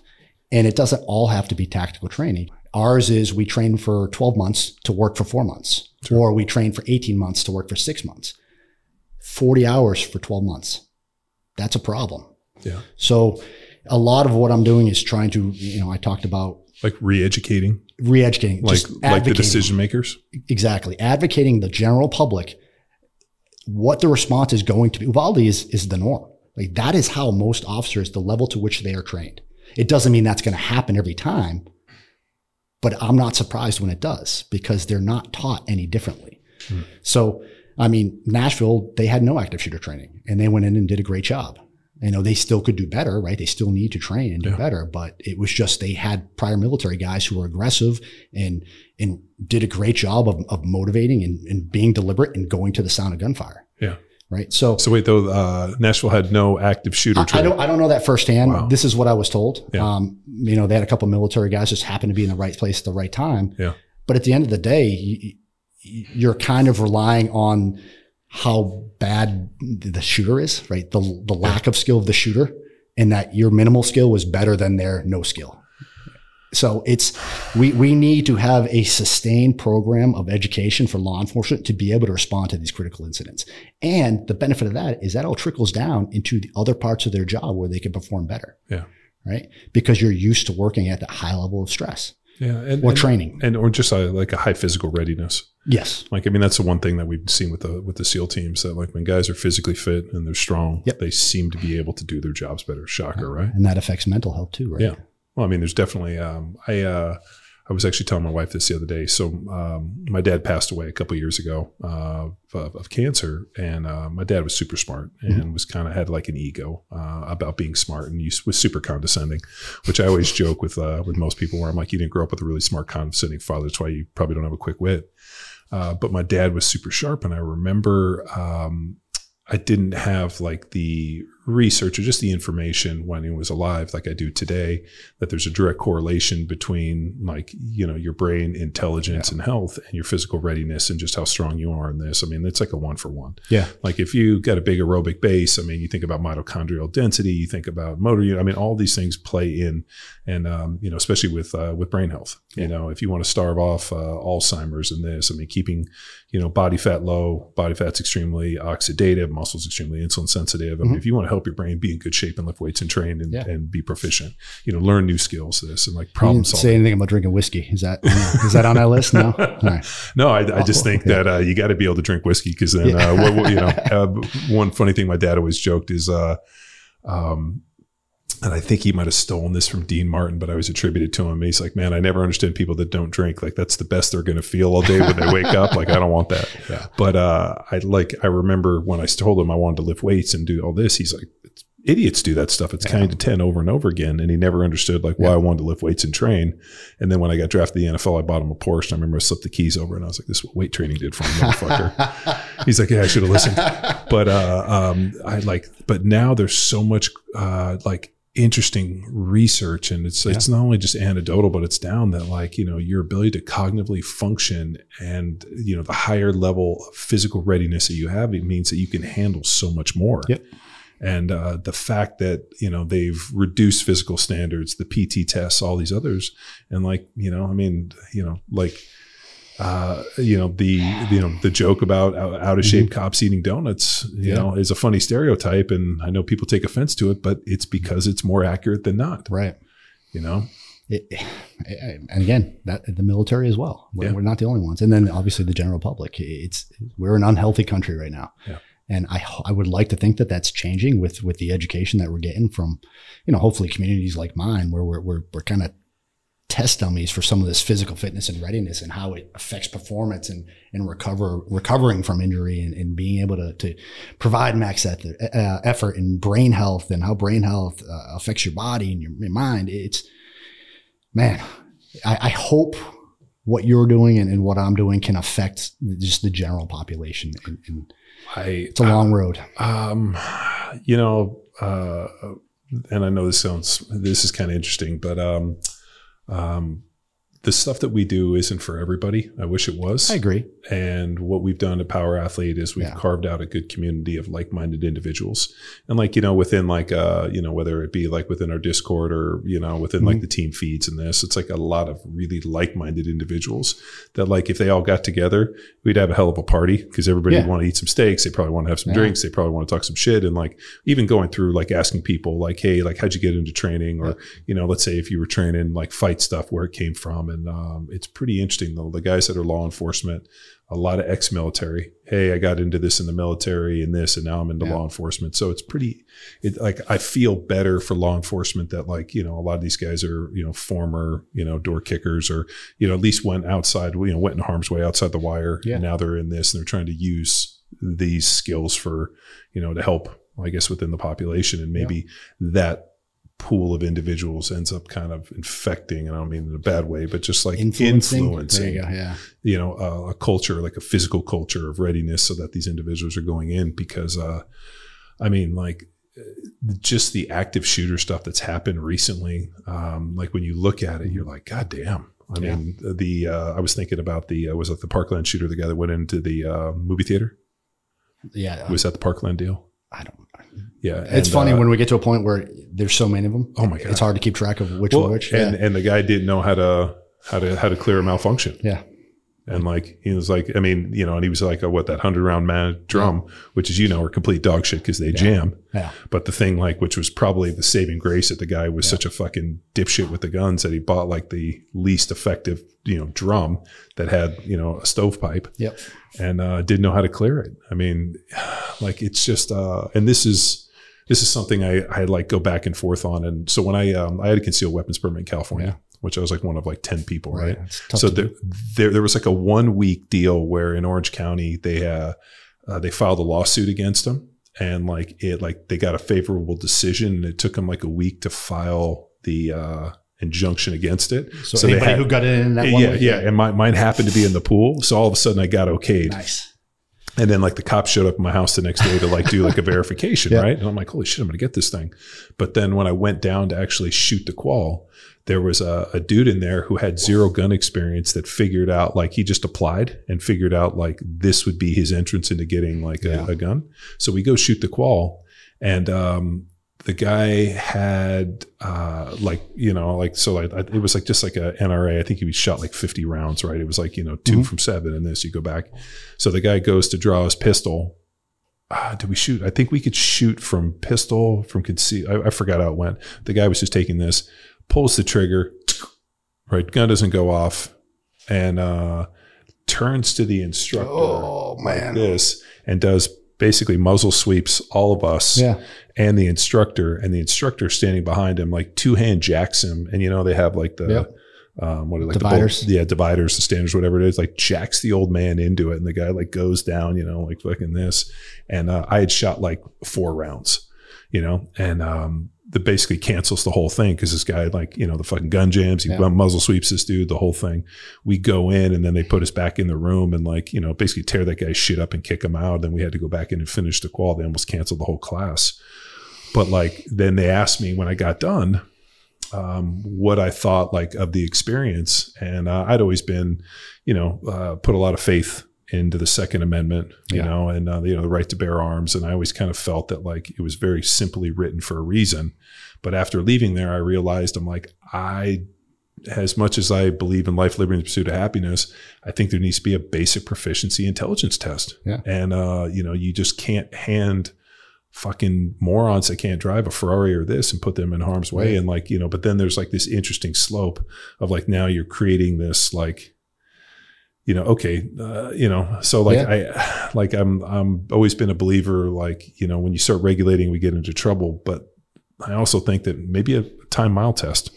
And it doesn't all have to be tactical training. Ours is we train for 12 months to work for four months, sure. or we train for 18 months to work for six months. 40 hours for 12 months. That's a problem. Yeah. So a lot of what I'm doing is trying to, you know, I talked about like re-educating, re-educating, like like the decision makers. Exactly, advocating the general public what the response is going to be. Uvalde is is the norm. Like that is how most officers, the level to which they are trained. It doesn't mean that's going to happen every time, but I'm not surprised when it does because they're not taught any differently. Hmm. So, I mean, Nashville, they had no active shooter training and they went in and did a great job. You know, they still could do better, right? They still need to train and do yeah. better, but it was just they had prior military guys who were aggressive and and did a great job of, of motivating and, and being deliberate and going to the sound of gunfire. Yeah right? So, so wait, though, uh, Nashville had no active shooter. I, I, don't, I don't know that firsthand. Wow. This is what I was told. Yeah. Um, you know, they had a couple military guys just happened to be in the right place at the right time. Yeah. But at the end of the day, you, you're kind of relying on how bad the shooter is, right? The the lack of skill of the shooter, and that your minimal skill was better than their no skill. So it's we we need to have a sustained program of education for law enforcement to be able to respond to these critical incidents. And the benefit of that is that all trickles down into the other parts of their job where they can perform better. Yeah. Right. Because you're used to working at that high level of stress. Yeah, and, or and, training, and or just a, like a high physical readiness. Yes, like I mean that's the one thing that we've seen with the with the SEAL teams that like when guys are physically fit and they're strong, yep. they seem to be able to do their jobs better. Shocker, right? And that affects mental health too, right? Yeah, well, I mean, there's definitely. Um, I uh, I was actually telling my wife this the other day. So um, my dad passed away a couple years ago uh, of, of, cancer, and uh, my dad was super smart and mm-hmm. was kind of had like an ego uh, about being smart, and he was super condescending, which I always joke with uh, with most people where I'm like, you didn't grow up with a really smart, condescending father. That's why you probably don't have a quick wit. Uh, but my dad was super sharp, and I remember um, I didn't have like the research or just the information when he was alive like I do today that there's a direct correlation between like you know your brain intelligence yeah. and health and your physical readiness and just how strong you are in this I mean it's like a one for one yeah like if you got a big aerobic base I mean you think about mitochondrial density you think about motor You I mean all these things play in and um, you know especially with uh, with brain health yeah. you know if you want to starve off uh, Alzheimer's and this I mean keeping you know body fat low body fat's extremely oxidative muscles extremely insulin sensitive I mean mm-hmm. if you want to help your brain be in good shape and lift weights and train and, yeah. and be proficient. You know, learn new skills. This and like problem solving. Say anything about drinking whiskey? Is that is that on our list? No. [LAUGHS] Right. No, I, I just oh, think yeah. that uh, you got to be able to drink whiskey because then yeah. uh, what, what, you know. Uh, one funny thing my dad always joked is. Uh, um, and I think he might have stolen this from Dean Martin, but I was attributed to him. He's like, man, I never understand people that don't drink. Like that's the best they're going to feel all day when they wake up. Like I don't want that. Yeah. But uh, I like I remember when I told him I wanted to lift weights and do all this. He's like, idiots do that stuff. It's yeah. kind of 10 over and over again. And he never understood like why yeah. I wanted to lift weights and train. And then when I got drafted to the NFL, I bought him a Porsche. And I remember I slipped the keys over and I was like, this is what weight training did for me, motherfucker. [LAUGHS] He's like, yeah, I should have listened. But, uh, um, I like, but now there's so much, uh, like, interesting research and it's yeah. it's not only just anecdotal but it's down that like you know your ability to cognitively function and you know the higher level of physical readiness that you have it means that you can handle so much more yep and uh, the fact that you know they've reduced physical standards, the PT tests, all these others, and like you know, I mean, you know, like uh, you know the you know the joke about out of shape mm-hmm. cops eating donuts, you yeah. know, is a funny stereotype, and I know people take offense to it, but it's because it's more accurate than not, right? You know. It, [SIGHS] and again, that the military as well. We're, yeah. we're, not the only ones, and then obviously the general public. It's we're an unhealthy country right now. Yeah. And I, I would like to think that that's changing with, with the education that we're getting from, you know, hopefully communities like mine where we're, we're, we're kind of test dummies for some of this physical fitness and readiness and how it affects performance and, and recover, recovering from injury and, and being able to, to provide max uh, effort and brain health and how brain health uh, affects your body and your, your mind. It's, man, I, I hope what you're doing and, and what I'm doing can affect just the general population. And, and I it's a long road. Um, you know, uh, and I know this sounds this is kind of interesting, but um, um, the stuff that we do isn't for everybody. I wish it was. I agree. And what we've done at Power Athlete is we've Yeah. carved out a good community of like-minded individuals. And like, you know, within like uh, you know, whether it be like within our Discord or, you know, within like Mhm. the team feeds and this, it's like a lot of really like-minded individuals that like if they all got together, we'd have a hell of a party because everybody Yeah. would want to eat some steaks, they probably want to have some Yeah. drinks, they probably want to talk some shit and like even going through like asking people like, hey, like how'd you get into training or you know, let's say if you were training like fight stuff, where it came from. And um, it's pretty interesting though. The guys that are law enforcement, a lot of ex-military. Hey, I got into this in the military and this, and now I'm into Yeah. law enforcement. So it's pretty. It like I feel better for law enforcement that like you know a lot of these guys are you know former you know door kickers or you know at least went outside you know went in harm's way outside the wire. Yeah. And now they're in this and they're trying to use these skills for you know to help I guess within the population and maybe that pool of individuals ends up kind of infecting, and I don't mean in a bad way, but just like Influencing. influencing, you go. Yeah. you know, uh, a culture, like a physical culture of readiness so that these individuals are going in because, uh, I mean, like uh, just the active shooter stuff that's happened recently. Um, like when you look at it, you're like, God damn. I Yeah. mean, the, uh, I was thinking about the, uh, was it the Parkland shooter, the guy that went into the, uh, movie theater? Yeah. Was that the Parkland deal? I don't. Yeah. It's and, funny uh, when we get to a point where there's so many of them. Oh my God. It's hard to keep track of which well, one which. and, yeah. and the guy didn't know how to, how to, how to clear a malfunction. yeah. And like he was like, I mean, you know, and he was like, a, what that hundred round man drum, which is you know are complete dog shit because they jam. Yeah. But the thing like, which was probably the saving grace that the guy was such a fucking dipshit with the guns that he bought like the least effective, you know, drum that had you know a stovepipe Yep. and uh, didn't know how to clear it. I mean, [SIGHS] like it's just, uh, and this is this is something I I like go back and forth on. And so when I um, I had a concealed weapons permit in California, which I was like one of like ten people, right? So there, there there was like a one week deal where in Orange County they uh, uh, they filed a lawsuit against them and like it like they got a favorable decision and it took them like a week to file the uh, injunction against it. So, they anybody had- who got in that one yeah, yeah, and my, mine happened to be in the pool, so all of a sudden I got okayed. Nice. And then like the cops showed up at my house the next day to like do like a [LAUGHS] verification, Yeah. right? And I'm like, holy shit, I'm gonna get this thing. But then when I went down to actually shoot the qual, there was a, a dude in there who had zero gun experience that figured out like he just applied and figured out like this would be his entrance into getting like Yeah. a, a gun. So we go shoot the qual and um the guy had uh like you know like so like it was like just like a NRA I think he was shot like 50 rounds right? It was like you know 2 Mhm. from 7 and this you go back. So the guy goes to draw his pistol. Ah, did we shoot? I think we could shoot from pistol from conceal I, I forgot how it went. The guy was just taking this pulls the trigger right? Gun doesn't go off and uh turns to the instructor Oh like man. this and does basically muzzle sweeps all of us Yeah. and the instructor and the instructor standing behind him like two hand jacks him and you know they have like the Yep. um what are like Dividers. the yeah dividers the standards whatever it is like jacks the old man into it and the guy like goes down you know like fucking this and uh, I had shot like four rounds you know and um that basically cancels the whole thing because this guy like you know the fucking gun jams he Yeah. muzzle sweeps this dude the whole thing. We go in and then they put us back in the room and like you know basically tear that guy's shit up and kick him out. Then we had to go back in and finish the qual. They almost canceled the whole class. But like then they asked me when i got done um, what i thought like of the experience. And uh, i'd always been you know uh, put a lot of faith into the second amendment you Yeah. know and uh, you know the right to bear arms. And i always kind of felt that like it was very simply written for a reason but after leaving there i realized i'm like i as much as I believe in life, liberty, and the pursuit of happiness, I think there needs to be a basic proficiency intelligence test. Yeah. And, uh, you know, you just can't hand fucking morons that can't drive a Ferrari or this and put them in harm's way. Right. And like, you know, but then there's like this interesting slope of like, now you're creating this like, you know, okay, uh, you know, so like I, like I'm, I'm always been a believer, like, you know, when you start regulating, we get into trouble, but I also think that maybe a time mile test.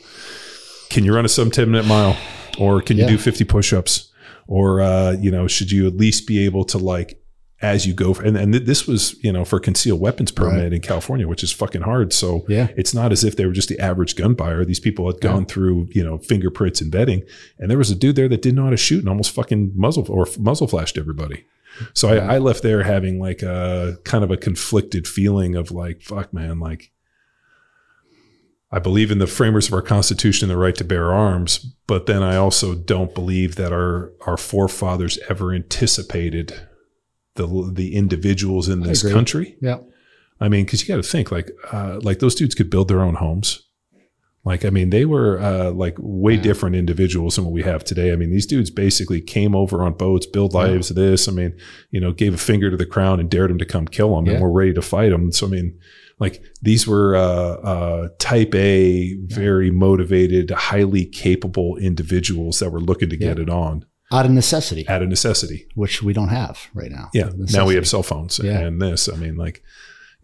Can you run a sub 10 minute mile or can you Yeah. do 50 push-ups or, uh, you know, should you at least be able to like as you go. For, and and this was you know for concealed weapons permit Right. in California, which is fucking hard. So Yeah. it's not as if they were just the average gun buyer. These people had gone through you know fingerprints and vetting, and there was a dude there that didn't know how to shoot and almost fucking muzzle or muzzle flashed everybody. So I, I left there having like a kind of a conflicted feeling of like, fuck, man, like I believe in the framers of our Constitution, and the right to bear arms, but then I also don't believe that our our forefathers ever anticipated the the individuals in this country. Yeah. I mean, because you got to think like uh, like those dudes could build their own homes. Like I mean, they were uh, like way Yeah. different individuals than what we have today. I mean, these dudes basically came over on boats, build lives. This, I mean, you know, gave a finger to the crown and dared them to come kill them, Yeah. and we're ready to fight them. So I mean, like these were uh, uh, type A, very motivated, highly capable individuals that were looking to get Yeah. it on Out of necessity, out of necessity. which we don't have right now. Yeah. Now we have cell phones Yeah. and this. I mean, like,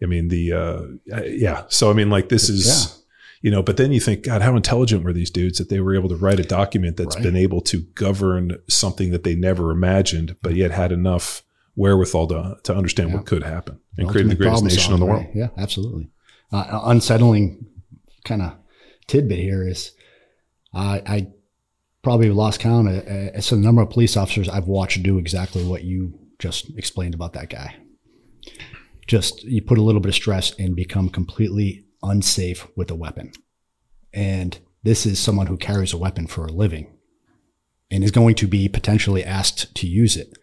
I mean, the, uh, uh, yeah. So, I mean, like, this is, Yeah. you know, but then you think, God, how intelligent were these dudes that they were able to write a document that's Right. been able to govern something that they never imagined, but yet had enough wherewithal to, to understand Yeah. what could happen and create the greatest nation in the world. right? Yeah, absolutely. Uh, unsettling kind of tidbit here is I, I probably lost count uh, as the number of police officers I've watched do exactly what you just explained about that guy. Just you put a little bit of stress and become completely unsafe with a weapon. And this is someone who carries a weapon for a living and is going to be potentially asked to use it.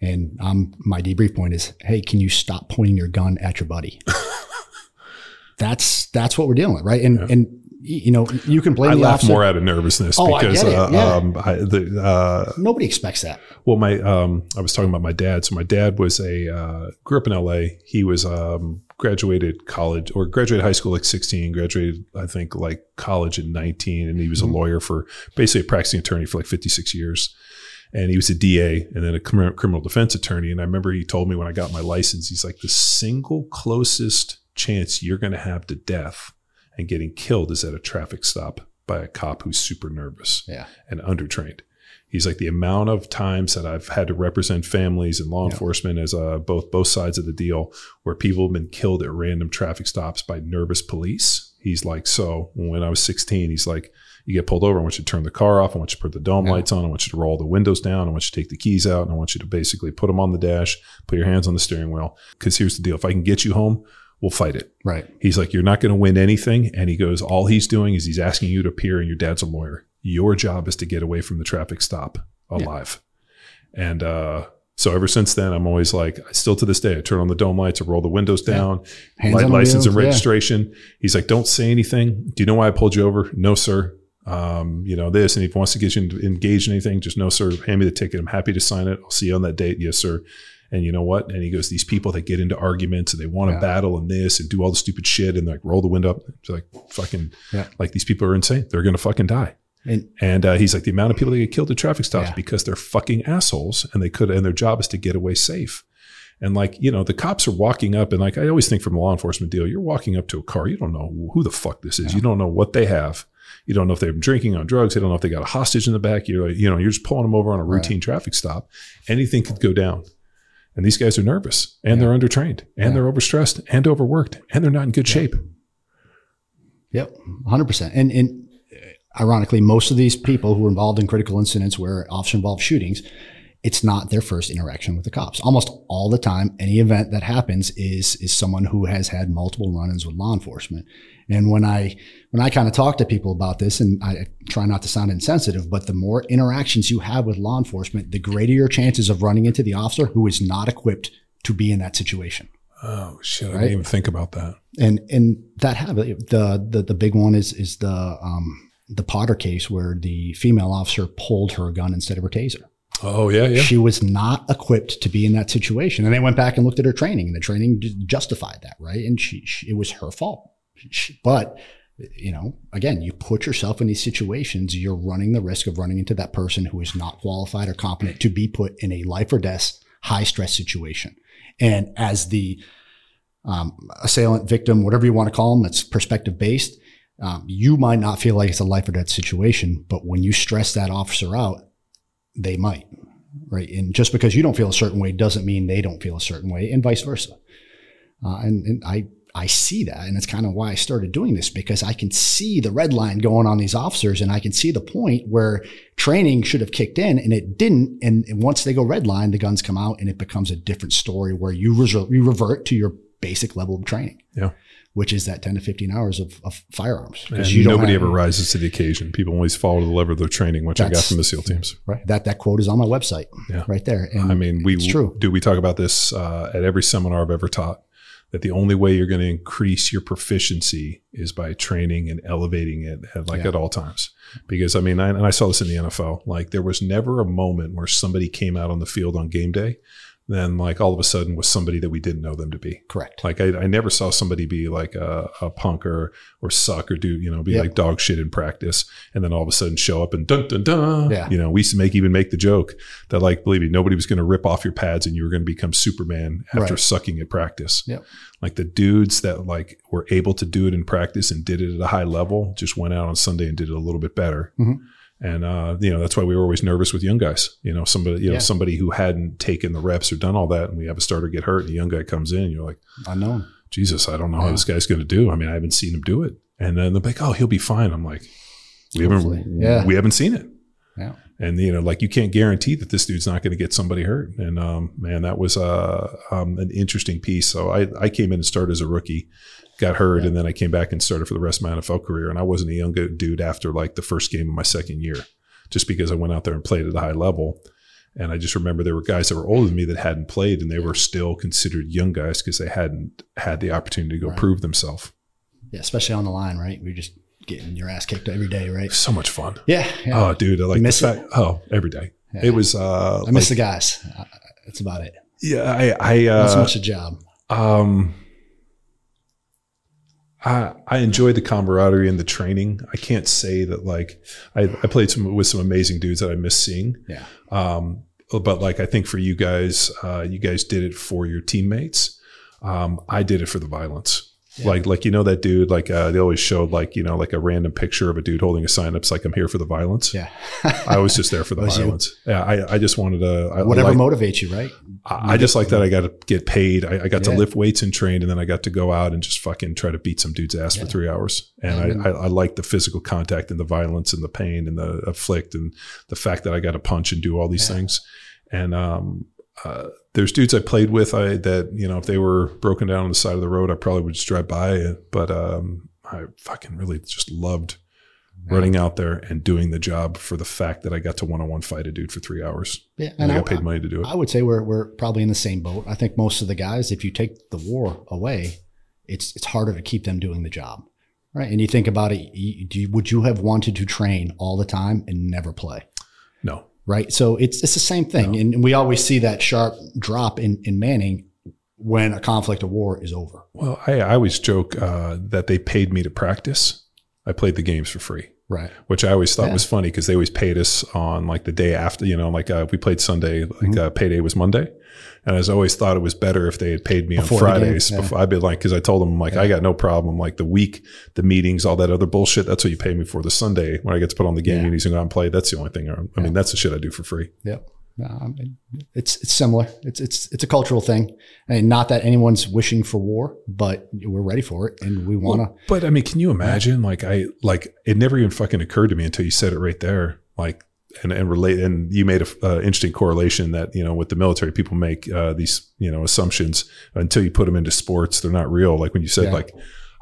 And um, my debrief point is, hey, can you stop pointing your gun at your buddy? [LAUGHS] that's that's what we're dealing with, right? And and you know, you can blame I the laugh officer. more out of nervousness Oh, I because, it. uh, Yeah. um, I, the, uh, Nobody expects that. Well, my um, I was talking about my dad. So my dad was a uh, grew up in L.A. He was um, graduated college or graduated high school like 16. Graduated, I think, like college at 19, and he was Mhm. a lawyer for basically a practicing attorney for like 56 years. And he was a DA and then a criminal defense attorney. And I remember he told me when I got my license, he's like, the single closest chance you're going to have to death and getting killed is at a traffic stop by a cop who's super nervous Yeah. and undertrained. He's like the amount of times that I've had to represent families and law Yeah. enforcement as uh, both both sides of the deal, where people have been killed at random traffic stops by nervous police. He's like, so when I was 16, he's like, you get pulled over. I want you to turn the car off. I want you to put the dome Yeah. lights on. I want you to roll the windows down. I want you to take the keys out. And I want you to basically put them on the dash, put your hands on the steering wheel. Because here's the deal: if I can get you home, we'll fight it. Right. He's like, You're not going to win anything. And he goes, All he's doing is he's asking you to appear, and your dad's a lawyer. Your job is to get away from the traffic stop alive. And uh, so ever since then, I'm always like, still to this day, I turn on the dome lights, I roll the windows down, Hands light license and wheels, yeah. registration. He's like, Don't say anything. Do you know why I pulled you over? No, sir. Um, you know this, and if he wants to get you engaged in anything, just no, sir. Hand me the ticket. I'm happy to sign it. I'll see you on that date. Yes, sir. And you know what? And he goes, these people that get into arguments and they want to Yeah. battle and this and do all the stupid shit and like roll the window up. It's like fucking, Yeah. like these people are insane. They're gonna fucking die. And And uh, he's like, the amount of people that get killed at traffic stops Yeah. because they're fucking assholes and they could, and their job is to get away safe. And like, you know, the cops are walking up and like, I always think from a law enforcement deal, you're walking up to a car. You don't know who the fuck this is. You don't know what they have. You don't know if they've been drinking on drugs. They don't know if they got a hostage in the back. You're like, you know, you're just pulling them over on a Right. routine traffic stop. Anything could go down. And these guys are nervous and Yeah. they're undertrained and Yeah. they're overstressed and overworked and they're not in good Yeah. shape. Yep, hundred percent. And and uh, ironically, most of these people who are involved in critical incidents where officer involved shootings, it's not their first interaction with the cops. Almost all the time, any event that happens is is someone who has had multiple run-ins with law enforcement. And when I when I kind of talk to people about this, and I try not to sound insensitive, but the more interactions you have with law enforcement, the greater your chances of running into the officer who is not equipped to be in that situation Oh shit! I didn't even think about that. and and that habit the the the big one is is the um the Potter case where the female officer pulled her gun instead of her taser. Oh yeah, yeah. She was not equipped to be in that situation, and they went back and looked at her training, and the training justified that, right? And she, she it was her fault, She- but you know, again, you put yourself in these situations, you're running the risk of running into that person who is not qualified or competent to be put in a life or death high stress situation. And as the um, assailant, victim, whatever you want to call them, that's perspective based. Um, you might not feel like it's a life or death situation, but when you stress that officer out, they might. right? And just because you don't feel a certain way doesn't mean they don't feel a certain way, and vice versa. Uh, and, and I I see that, and it's kind of why I started doing this because I can see the red line going on these officers, and I can see the point where training should have kicked in and it didn't. And, and once they go red line, the guns come out, and it becomes a different story where you, resort, you revert to your basic level of training. Yeah. Which is that 10 to 15 hours of, of firearms. Because you nobody ever rises to the occasion. People always follow the lever of their training, which I got from the SEAL teams. Right. That that quote is on my website. Yeah. Right there. And I mean, we true. do we talk about this uh, at every seminar I've ever taught that the only way you're going to increase your proficiency is by training and elevating it at like yeah. at all times. Because I mean, I, and I saw this in the NFL. Like there was never a moment where somebody came out on the field on game day then like all of a sudden was somebody that we didn't know them to be. Correct. Like I, I never saw somebody be like a, a punk or, or suck or do, you know, be yep. like dog shit in practice. And then all of a sudden show up and dun, dun, dun. Yeah. You know, we used to make, even make the joke that like, believe me, nobody was going to rip off your pads and you were going to become Superman after right. sucking at practice. Yep. Like the dudes that like were able to do it in practice and did it at a high level just went out on Sunday and did it a little bit better. Mm-hmm and uh, you know that's why we were always nervous with young guys. You know, somebody you know somebody who hadn't taken the reps or done all that, and we have a starter get hurt, and a young guy comes in, you're like, I know, Jesus, I don't know yeah. how this guy's going to do. I mean, I haven't seen him do it, and then they're like, oh, he'll be fine. I'm like, we Hopefully. haven't, yeah. we haven't seen it. Yeah. And you know, like you can't guarantee that this dude's not going to get somebody hurt. And um, man, that was uh, um, an interesting piece. So I, I came in and started as a rookie, got hurt, yeah. and then I came back and started for the rest of my NFL career. And I wasn't a young dude after like the first game of my second year, just because I went out there and played at a high level. And I just remember there were guys that were older than me that hadn't played, and they were still considered young guys because they hadn't had the opportunity to go right. prove themselves. Yeah, especially on the line, right? We just getting your ass kicked every day, right? So much fun. Yeah. yeah. Oh, dude, I like the fact. It? Oh, every day. Yeah. It was. uh I miss like, the guys. Uh, that's about it. Yeah, I. I uh, Not so much a job. Um, I, I enjoyed the camaraderie and the training. I can't say that like I, I played some with some amazing dudes that I miss seeing. Yeah. Um, but like I think for you guys, uh, you guys did it for your teammates. Um, I did it for the violence. Yeah. Like, like you know that dude. Like uh, they always showed like you know like a random picture of a dude holding a sign up. It's like I'm here for the violence. Yeah, [LAUGHS] I was just there for the [LAUGHS] violence. You? Yeah, I, I just wanted to. I, Whatever like, motivates you, right? I, I just like that. I got to get paid. I, I got yeah. to lift weights and train, and then I got to go out and just fucking try to beat some dude's ass yeah. for three hours. And I, I, I like the physical contact and the violence and the pain and the afflict and the fact that I got to punch and do all these things. And um, uh, there's dudes I played with I that you know if they were broken down on the side of the road I probably would just drive by it. But um, I fucking really just loved running out there and doing the job for the fact that I got to one on one fight a dude for three hours. Yeah and, and I got paid money to do it. I would say we're we're probably in the same boat. I think most of the guys if you take the war away it's it's harder to keep them doing the job right? And you think about it you, you, would you have wanted to train all the time and never play? No right? So it's it's the same thing, no. and we always see that sharp drop in in Manning when a conflict of war is over. Well, I, I always joke uh, that they paid me to practice. I played the games for free. Right. Which I always thought yeah. was funny because they always paid us on like the day after, you know, like uh, we played Sunday, like mm-hmm. uh, payday was Monday. And I always thought it was better if they had paid me before on Fridays. Yeah. Before I'd be like, because I told them like yeah. I got no problem. Like the week, the meetings, all that other bullshit. That's what you pay me for. The Sunday when I get to put on the game yeah. and go out and play. That's the only thing. I, I mean, that's the shit I do for free. Yep. Um, it's it's similar. It's it's it's a cultural thing, and not that anyone's wishing for war, but we're ready for it, and we want to. Well, but I mean, can you imagine? Like I like it never even fucking occurred to me until you said it right there. Like and, and relate and you made a uh, interesting correlation that you know with the military people make uh, these you know assumptions until you put them into sports they're not real like when you said yeah. like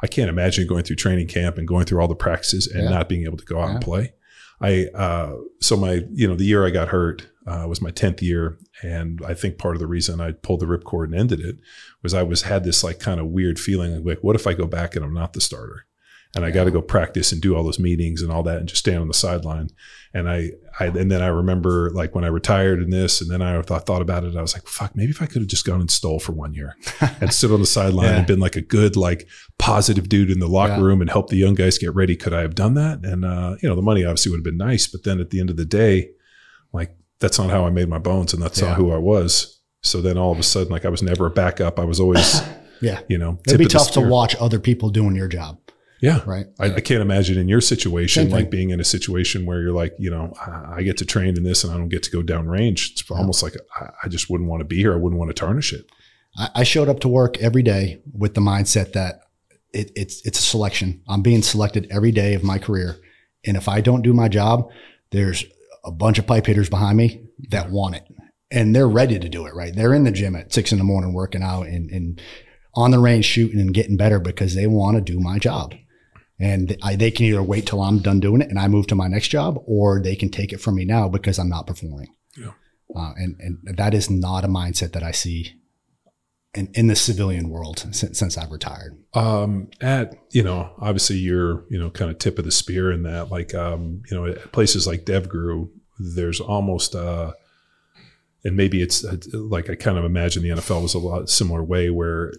i can't imagine going through training camp and going through all the practices and yeah. not being able to go out yeah. and play i uh, so my you know the year i got hurt uh, was my 10th year and i think part of the reason i pulled the ripcord and ended it was i was had this like kind of weird feeling like what if i go back and i'm not the starter and I got to go practice and do all those meetings and all that and just stand on the sideline. And I, I, and then I remember like when I retired in this, and then I thought, thought about it. I was like, fuck, maybe if I could have just gone and stole for one year [LAUGHS] and stood on the sideline yeah. and been like a good, like positive dude in the locker yeah. room and help the young guys get ready. Could I have done that? And, uh, you know, the money obviously would have been nice, but then at the end of the day, like that's not how I made my bones and that's yeah. not who I was. So then all of a sudden, like I was never a backup. I was always, [LAUGHS] yeah, you know, it'd be tough to watch other people doing your job Yeah. Right. I, I can't imagine in your situation, like being in a situation where you're like, you know, I, I get to train in this and I don't get to go down range. It's almost like I, I just wouldn't want to be here. I wouldn't want to tarnish it. I, I showed up to work every day with the mindset that it, it's it's a selection. I'm being selected every day of my career, and if I don't do my job, there's a bunch of pipe hitters behind me that want it, and they're ready to do it. Right? They're in the gym at six in the morning working out and, and on the range shooting and getting better because they want to do my job. And I, they can either wait till I'm done doing it and I move to my next job, or they can take it from me now because I'm not performing. Yeah. Uh, and and that is not a mindset that I see in, in the civilian world since, since I've retired. Um, at you know, obviously you're you know kind of tip of the spear in that. Like um, you know, at places like DevGru, there's almost uh, and maybe it's uh, like I kind of imagine the NFL was a lot similar way where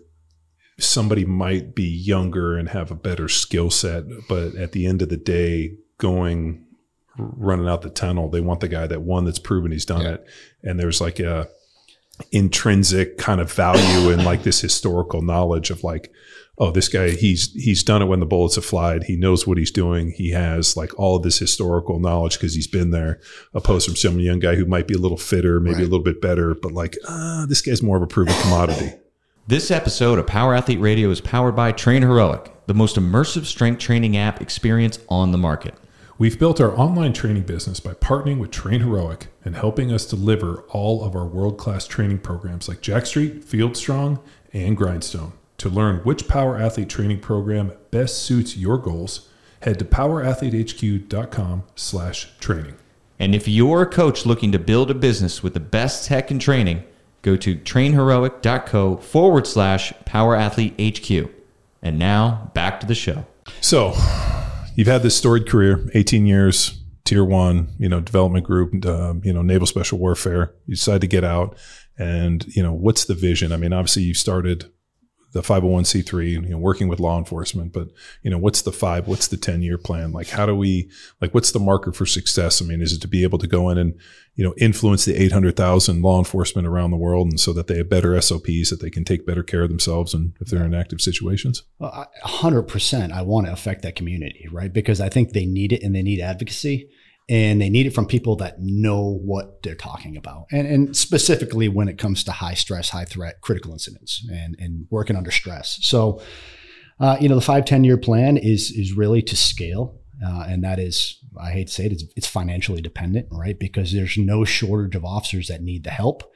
somebody might be younger and have a better skill set, but at the end of the day, going running out the tunnel, they want the guy that one that's proven he's done Yeah. it, and there's like a intrinsic kind of value in like this historical knowledge of like oh this guy he's he's done it when the bullets have flied. He knows what he's doing. He has like all of this historical knowledge because he's been there opposed from some young guy who might be a little fitter maybe a little bit better but like uh, this guy's more of a proven commodity This episode of Power Athlete Radio is powered by Train Heroic, the most immersive strength training app experience on the market. We've built our online training business by partnering with Train Heroic and helping us deliver all of our world class training programs like Jacked Street, Field Strong, and Grindstone. To learn which Power Athlete training program best suits your goals, head to powerathletehq.com slash training. And if you're a coach looking to build a business with the best tech and training, go to trainheroic.co forward slash Power Athlete HQ. And now back to the show. So you've had this storied career, 18 years, tier one, you know, development group, um, you know, naval special warfare. You decide to get out and, you know, what's the vision? I mean, obviously you started the 501c3 you know working with law enforcement but you know what's the five what's the 10 year plan? Like how do we like what's the marker for success? I mean is it to be able to go in and you know influence the 800,000 law enforcement around the world and so that they have better SOPs that they can take better care of themselves and if they're in active situations? Well, I- A hundred percent, I want to affect that community, right? Because I think they need it and they need advocacy, and they need it from people that know what they're talking about, and and specifically when it comes to high stress, high threat, critical incidents, and and working under stress. So, uh, you know, the five ten year plan is is really to scale, uh, and that is I hate to say it, it's, it's financially dependent, right? Because there's no shortage of officers that need the help.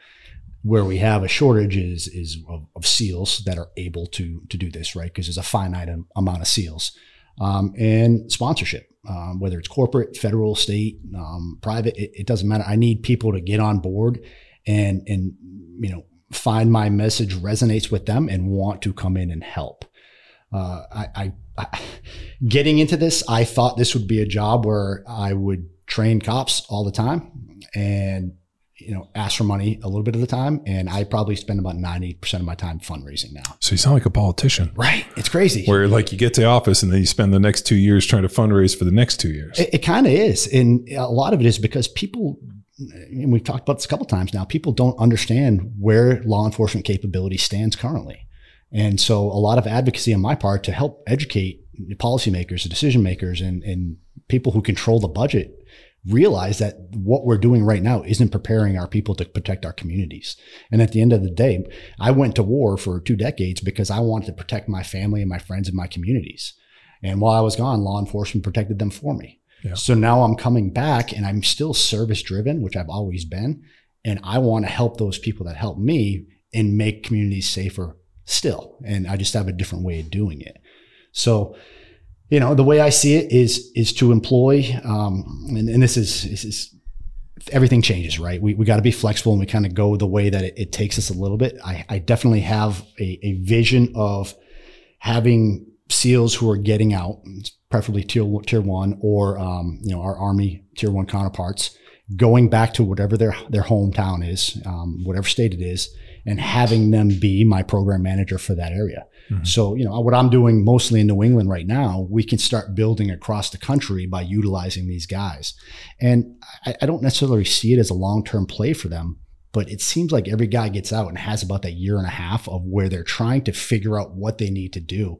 Where we have a shortage is is of, of seals that are able to to do this right? Because there's a finite amount of seals. Um, and sponsorship um, whether it's corporate federal state um, private it, it doesn't matter. I need people to get on board and and you know find my message resonates with them and want to come in and help. Uh, I, I, I getting into this i thought this would be a job where i would train cops all the time and you know, ask for money a little bit of the time, and I probably spend about ninety percent of my time fundraising now. so you sound like a politician Right, it's crazy. where like you get to office and then you spend the next two years trying to fundraise for the next two years It, it kind of is, and a lot of it is because people, and we've talked about this a couple times now. People don't understand where law enforcement capability stands currently, and so a lot of advocacy on my part to help educate policymakers, decision makers, and and people who control the budget realize that what we're doing right now isn't preparing our people to protect our communities. And at the end of the day, I went to war for two decades because I wanted to protect my family and my friends and my communities. And while I was gone, law enforcement protected them for me. Yeah. So now I'm coming back and I'm still service driven, which I've always been. And I want to help those people that help me and make communities safer still. And I just have a different way of doing it. So, you know, the way I see it is is to employ, um, and, and this is this is everything changes, right? We, we got to be flexible and we kind of go the way that it, it takes us a little bit. I, I definitely have a, a vision of having SEALs who are getting out, preferably tier tier one or um, you know our Army tier one counterparts, going back to whatever their their hometown is, um, whatever state it is, and having them be my program manager for that area. Mm-hmm. So you know what I'm doing mostly in New England right now, we can start building across the country by utilizing these guys, and I, I don't necessarily see it as a long term play for them. But it seems like every guy gets out and has about that year and a half of where they're trying to figure out what they need to do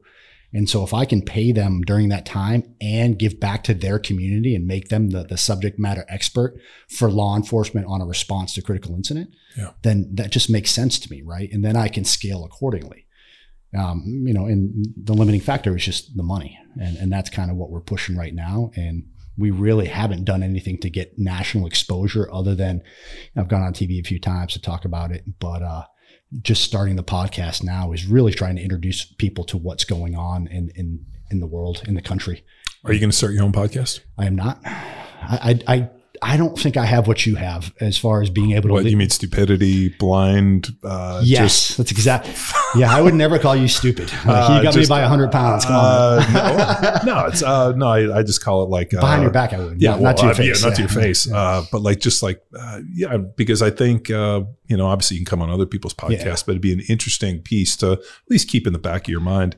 And so if I can pay them during that time and give back to their community and make them the, the subject matter expert for law enforcement on a response to critical incident, Yeah. then that just makes sense to me, right? And then I can scale accordingly. Um, you know, and the limiting factor is just the money. And, and that's kind of what we're pushing right now. And we really haven't done anything to get national exposure other than I've gone on TV a few times to talk about it, but, uh, just starting the podcast now is really trying to introduce people to what's going on in in in the world in the country. Are you going to start your own podcast? I am not. I I I, I don't think I have what you have as far as being able to. What you mean stupidity, blind? Uh, yes, just- that's exactly. Yeah, I would never call you stupid. [LAUGHS] Like, Uh, you got me just- by hundred pounds. Come on, Uh, no, [LAUGHS] no, it's uh, no. I, I just call it like uh, behind your back. I would. Yeah, not, well, not to your uh, face. Yeah, not to your face. Uh, but like, just like, uh, yeah, because I think, uh, you know, obviously you can come on other people's podcasts, Yeah. but it'd be an interesting piece to at least keep in the back of your mind.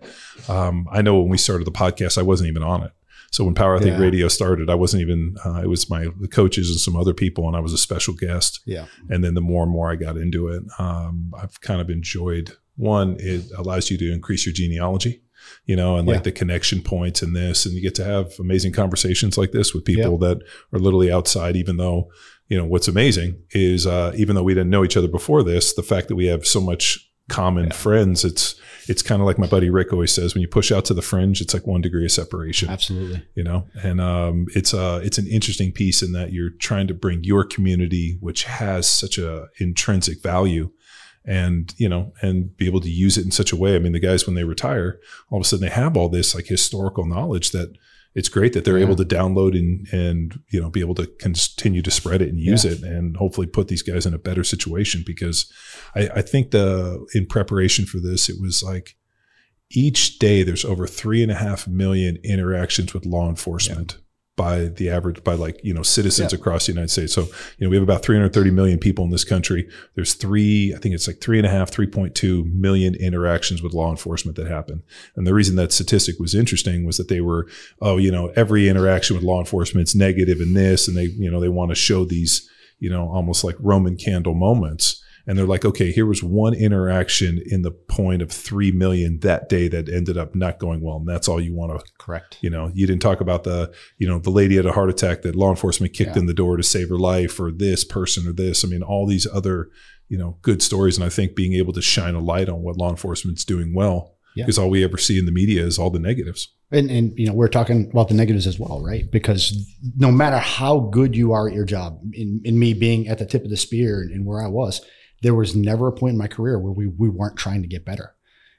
Um, I know when we started the podcast, I wasn't even on it. So when Power Athlete Yeah. Radio started, I wasn't even. Uh, it was my the coaches and some other people, and I was a special guest. Yeah. And then the more and more I got into it, um, I've kind of enjoyed. One, it allows you to increase your genealogy, you know, and like Yeah. the connection points and this, and you get to have amazing conversations like this with people that are literally outside. Even though, you know, what's amazing is uh, even though we didn't know each other before this, the fact that we have so much common friends, it's it's kind of like my buddy Rick always says: when you push out to the fringe, it's like one degree of separation. Absolutely. you know? And um, it's uh it's an interesting piece in that you're trying to bring your community which has such a intrinsic value and you know and be able to use it in such a way. I mean the guys when they retire all of a sudden they have all this like historical knowledge that it's great that they're Yeah. able to download and and you know be able to continue to spread it and use Yeah. it and hopefully put these guys in a better situation because I, I think the in preparation for this it was like each day there's over three and a half million interactions with law enforcement by the average by like you know citizens Yeah. across the united states. So you know we have about 330 million people in this country. There's three i think it's like three and a half 3.2 million interactions with law enforcement that happen. And the reason that statistic was interesting was that they were oh you know every interaction with law enforcement is negative in this and they you know they want to show these you know almost like roman candle moments and they're like, okay, here was one interaction in the point of three million that day that ended up not going well, and that's all you want to, Correct. you know, you didn't talk about the, you know, the lady had a heart attack that law enforcement kicked Yeah. in the door to save her life, or this person, or this. I mean, all these other, you know, good stories, and I think being able to shine a light on what law enforcement's doing well, Yeah. because all we ever see in the media is all the negatives. And, and you know we're talking about the negatives as well, right? Because no matter how good you are at your job, in, in me being at the tip of the spear and, and where I was, there was never a point in my career where we, we weren't trying to get better.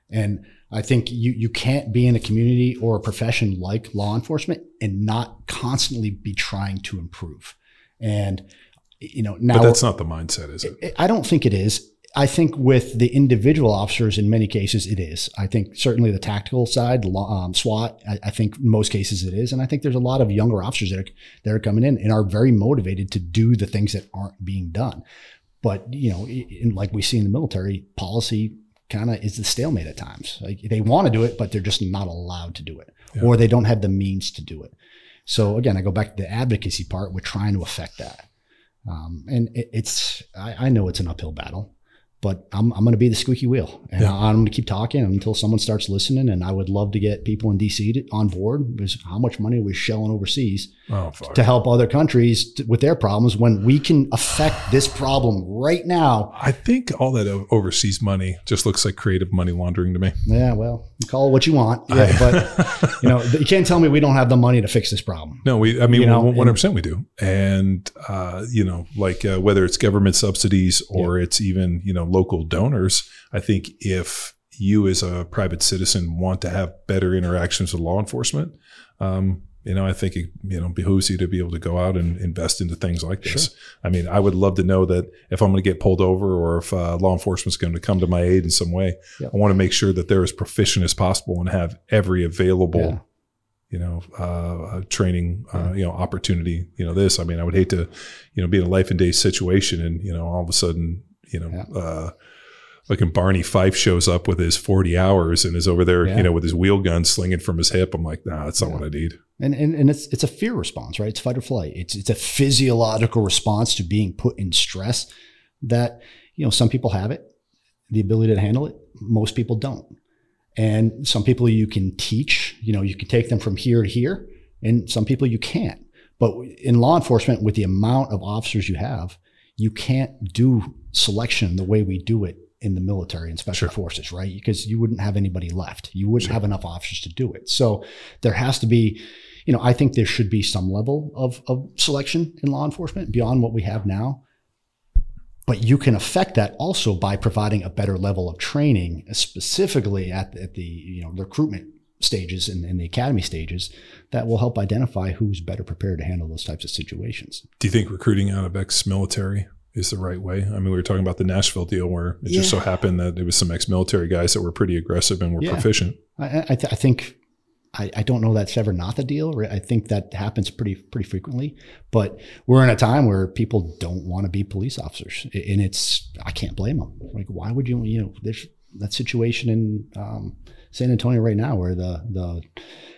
And I think you you can't be in a community or a profession like law enforcement and not constantly be trying to improve. And you know now But that's not the mindset, is it? I don't think it is. I think with the individual officers, in many cases, it is. I think certainly the tactical side, um, SWAT, I, I think in most cases it is. And I think there's a lot of younger officers that are, that are coming in and are very motivated to do the things that aren't being done. But, you know, in, like we see in the military, policy kind of is the stalemate at times. Like they want to do it, but they're just not allowed to do it, Yeah. or they don't have the means to do it. So again, I go back to the advocacy part. We're trying to affect that. Um, and it, it's, I, I know it's an uphill battle, but I'm, I'm going to be the squeaky wheel and Yeah. I'm going to keep talking until someone starts listening. And I would love to get people in DC to, on board because how much money we're we shelling overseas Oh, to help other countries t- with their problems when we can affect [SIGHS] this problem right now? I think all that overseas money just looks like creative money laundering to me. Yeah, well, you call it what you want. Yeah, but [LAUGHS] you know, you can't tell me we don't have the money to fix this problem. No, we. I mean, You know, one hundred percent we do, and uh, you know, like uh, whether it's government subsidies or it's even you know local donors. I think if you as a private citizen want to have better interactions with law enforcement, um, you know, I think it you know behooves you to be able to go out and invest into things like this. I mean, I would love to know that if I'm going to get pulled over or if uh, law enforcement's going to come to my aid in some way, Yeah. I want to make sure that they're as proficient as possible and have every available Yeah. you know, uh, uh, training, uh, you know, opportunity, you know, this, I mean, I would hate to, you know, be in a life and day situation and, you know, all of a sudden, you know, Yeah. uh, fucking Barney Fife shows up with his 40 hours and is over there, Yeah. you know, with his wheel gun slinging from his hip. I'm like, nah, that's not Yeah. what I need. And, and and it's it's a fear response, right? It's fight or flight. It's it's a physiological response to being put in stress that you know some people have it, the ability to handle it. Most people don't. And some people you can teach, you know, you can take them from here to here, and some people you can't. But in law enforcement, with the amount of officers you have, you can't do selection the way we do it in the military and special Sure. forces, right? Because you wouldn't have anybody left. You wouldn't have enough officers to do it. So there has to be, you know, I think there should be some level of, of selection in law enforcement beyond what we have now. But you can affect that also by providing a better level of training, specifically at, at the you know recruitment stages and, and the academy stages, that will help identify who's better prepared to handle those types of situations. Do you think recruiting out of ex-military is the right way? I mean, we were talking about the Nashville deal where it just so happened that it was some ex-military guys that were pretty aggressive and were Yeah. proficient. I, I, th- I think I, I don't know that's ever not the deal. I think that happens pretty pretty frequently. But we're in a time where people don't want to be police officers, and it's I can't blame them. Like, why would you? You know, there's that situation in um, San Antonio right now where the the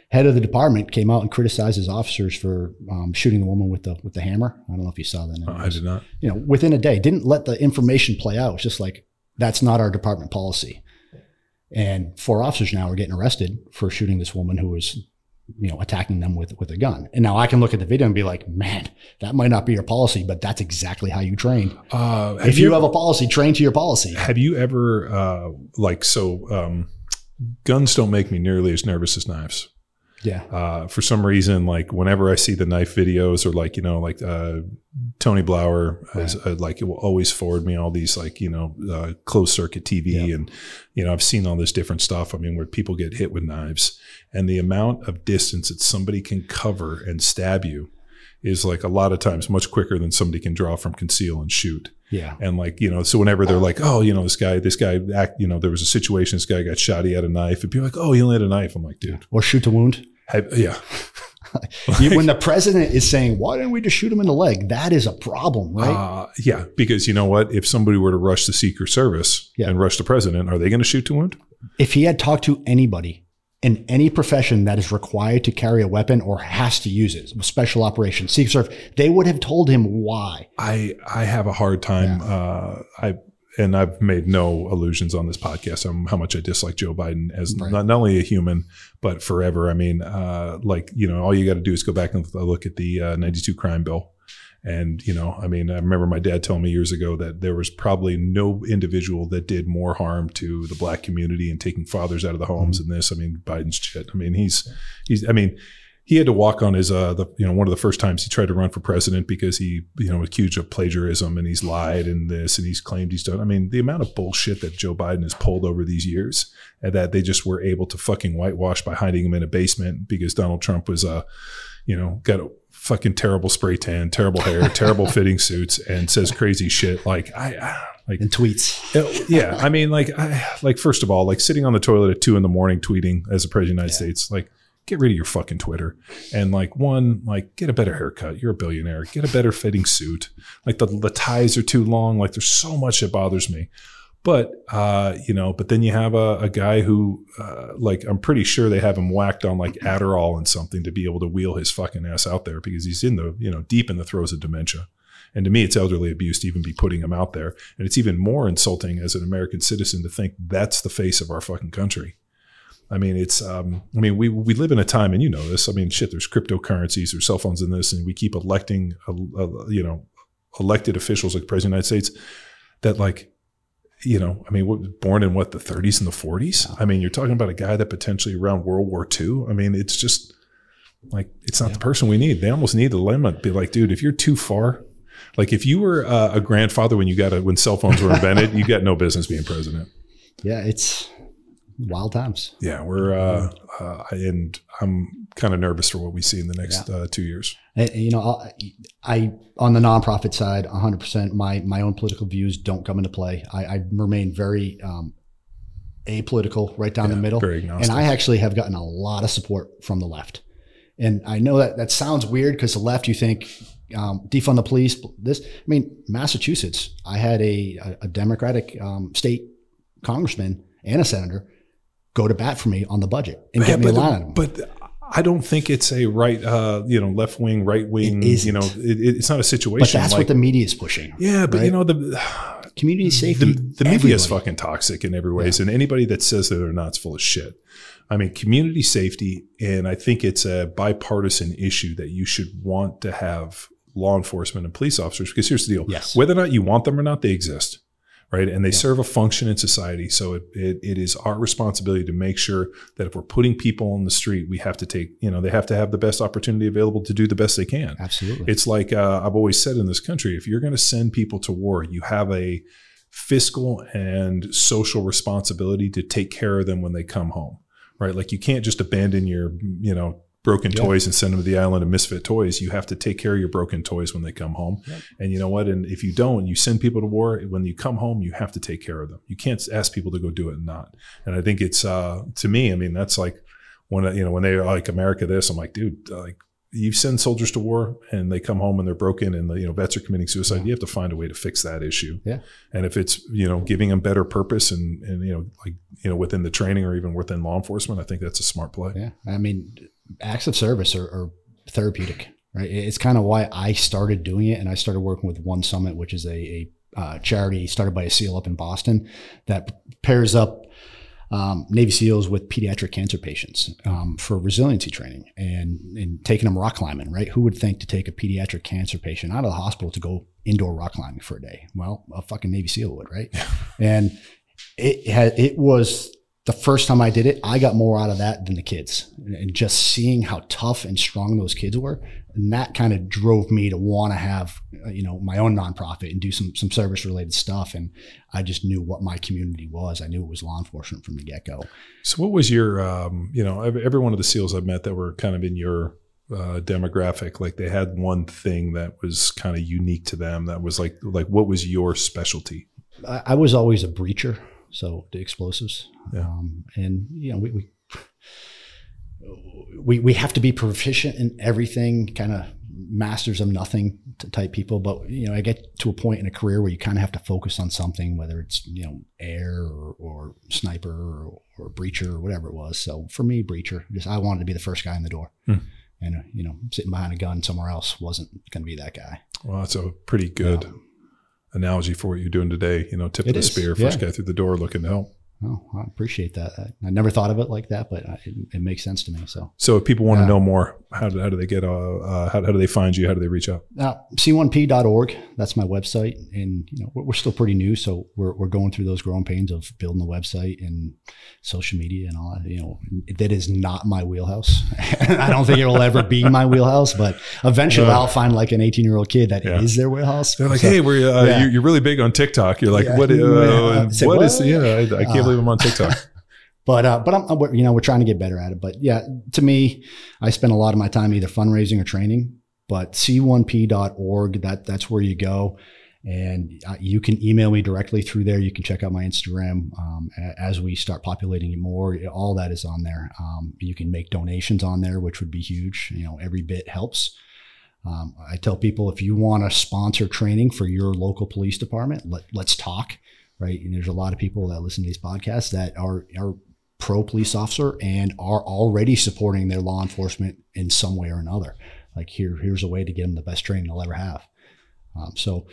head of the department came out and criticized his officers for um, shooting the woman with the with the hammer. I don't know if you saw that. I did not. you know, within a day, didn't let the information play out. It's just like, that's not our department policy. And four officers now are getting arrested for shooting this woman who was, you know, attacking them with, with a gun. And now I can look at the video and be like, man, that might not be your policy, but that's exactly how you train. Uh, If you have a policy, train to your policy. have you ever uh, like so? Um, guns don't make me nearly as nervous as knives. Yeah. uh, for some reason, like whenever I see the knife videos or like, you know, like uh, Tony Blauer, has, uh, like it will always forward me all these like, you know, uh, closed circuit TV. And, you know, I've seen all this different stuff. I mean, where people get hit with knives and the amount of distance that somebody can cover and stab you is like a lot of times much quicker than somebody can draw from conceal and shoot. Yeah. And like, you know, so whenever they're like, oh, you know, this guy, this guy act, you know, there was a situation, this guy got shot, he had a knife, and people like, oh, he only had a knife. I'm like, dude, Or shoot to wound. have, yeah. [LAUGHS] You- when the president is saying, why didn't we just shoot him in the leg? That is a problem, right? Uh, yeah, because you know what? If somebody were to rush the Secret Service Yeah. and rush the president, are they going to shoot to wound? if he had talked to anybody in any profession that is required to carry a weapon or has to use it, special operations, Secret Service, they would have told him why. I I have a hard time. Uh, I and I've made no illusions on this podcast on how much I dislike Joe Biden as Right. not, not only a human but forever. I mean, uh, like you know, all you got to do is go back and look at the uh, '92 crime bill. And, you know, I mean, I remember my dad telling me years ago that there was probably no individual that did more harm to the black community and taking fathers out of the homes than this. I mean, Biden's shit. I mean, he's, he's, I mean, he had to walk on his, uh, the, you know, one of the first times he tried to run for president because he, you know, was accused of plagiarism and he's lied and this and he's claimed he's done. I mean, the amount of bullshit that Joe Biden has pulled over these years and that they just were able to fucking whitewash by hiding him in a basement because Donald Trump was, uh, you know, got a fucking terrible spray tan, terrible hair, terrible fitting suits, and says crazy shit. Like I, like And tweets. Uh, yeah, I mean, like, I, like first of all, like sitting on the toilet at two in the morning tweeting as the president of the United States, like, get rid of your fucking Twitter, and like, one, like, get a better haircut. You're a billionaire. Get a better fitting suit. Like the the ties are too long. Like, there's so much that bothers me. But uh, you know, but then you have a, a guy who, uh, like, I'm pretty sure they have him whacked on like [CLEARS THROAT] Adderall and something to be able to wheel his fucking ass out there because he's in the, you know, deep in the throes of dementia. And to me, it's elderly abuse to even be putting him out there. And it's even more insulting as an American citizen to think that's the face of our fucking country. I mean, it's, um, I mean, we, we live in a time, and you know this. I mean, shit, there's cryptocurrencies, there's cell phones in this, and we keep electing, uh, uh, you know, elected officials like the President of the United States that, like, you know, I mean, what, born in what, the 30s and the 40s? I mean, you're talking about a guy that potentially around World War II. I mean, it's just like, it's not the person we need. They almost need the limit. Be like, dude, if you're too far, like if you were uh, a grandfather when you got a, when cell phones were invented, you got no business being president. Yeah, it's wild times. Yeah, we're uh, uh, and I'm kind of nervous for what we see in the next uh, two years. And, you know, I, I on the nonprofit side, 100%. My my own political views don't come into play. I, I remain very um, apolitical, right down the middle. very and. I actually have gotten a lot of support from the left. And I know that that sounds weird because the left, you think um, defund the police. This, I mean, Massachusetts. I had a a, Democratic um, state congressman and a senator go to bat for me on the budget and get me a line. But I don't think it's a right, uh, you know, left wing, right wing. You know, it, it's not a situation. But that's like, what the media is pushing. yeah, but you know the Community safety. the, the media is fucking toxic in every ways, and anybody that says that they're not is full of shit. I mean, community safety, and I think it's a bipartisan issue that you should want to have law enforcement and police officers. Because here's the deal: Yes. whether or not you want them or not, they exist, right? And they serve a function in society. So it, it, it is our responsibility to make sure that if we're putting people on the street, we have to take, you know, they have to have the best opportunity available to do the best they can. Absolutely. It's like uh, I've always said in this country: if you're going to send people to war, you have a fiscal and social responsibility to take care of them when they come home, right? Like you can't just abandon your, you know, broken Yeah. toys and send them to the island of misfit toys. You have to take care of your broken toys when they come home. Yep. And you know what? And if you don't, you send people to war. When you come home, you have to take care of them. You can't ask people to go do it and not. And I think it's uh, to me. I mean, that's like when you know when they're like America this. I'm like, dude, like you send soldiers to war and they come home and they're broken and the you know vets are committing suicide. You have to find a way to fix that issue. Yeah. And if it's you know giving them better purpose and and you know like you know within the training or even within law enforcement, I think that's a smart play. Yeah, I mean, acts of service are, are therapeutic, right? It's kind of why I started doing it, and I started working with One Summit, which is a, a uh, charity started by a SEAL up in Boston that pairs up um, Navy SEALs with pediatric cancer patients um, for resiliency training and, and taking them rock climbing, right? Who would think to take a pediatric cancer patient out of the hospital to go indoor rock climbing for a day? Well, a fucking Navy SEAL would, right? and it had it was the first time I did it, I got more out of that than the kids. And just seeing how tough and strong those kids were, and that kind of drove me to want to have, uh, you know, my own nonprofit and do some some service related stuff. And I just knew what my community was. I knew it was law enforcement from the get go. So what was your um, you know every, every one of the SEALs I've met that were kind of in your uh, demographic, like they had one thing that was kind of unique to them. That was like like what was your specialty? I, I was always a breacher, so the explosives. Yeah. Um, and you know, we, we we we have to be proficient in everything, kind of masters of nothing type people. But you know, I get to a point in a career where you kind of have to focus on something, whether it's you know air or, or sniper or, or breacher or whatever it was. So for me, breacher, just I wanted to be the first guy in the door. Hmm. And you know, sitting behind a gun somewhere else wasn't going to be that guy. Well, that's a pretty good. Analogy for what you're doing today. You know, tip It of the is, spear, first yeah. guy through the door looking to help. Oh, I appreciate that. I, I never thought of it like that, but I, it, it makes sense to me. So. So if people want to know more, how do, how do they get? Uh, uh, how, how do they find you? How do they reach out? Uh, c1p.org. That's my website, and you know we're, we're still pretty new, so we're, we're going through those growing pains of building the website and social media and all that. You know, that is not my wheelhouse. [LAUGHS] I don't think it will ever be my wheelhouse, but eventually I'll find like an 18 year old kid that is Yeah. their wheelhouse. They're like, So- hey, we're uh, yeah. you're, really big on TikTok. You're like, Yeah. what? Uh, [LAUGHS] Yeah. Say, what is? Yeah, I, I can't Uh, believe I'm on TikTok. [LAUGHS] but uh, but I'm- you know we're trying to get better at it. But yeah, to me, I spend a lot of my time either fundraising or training. But c1p.org that that's where you go, and uh, you can email me directly through there. You can check out my Instagram um, as we start populating it more. All that is on there. Um, you can make donations on there, which would be huge. You know, every bit helps. Um, I tell people if you want to sponsor training for your local police department, let, let's talk. Right, and there's a lot of people that listen to these podcasts that are are pro police officer and are already supporting their law enforcement in some way or another. Like here, here's a way to get them the best training they'll ever have. Um, so,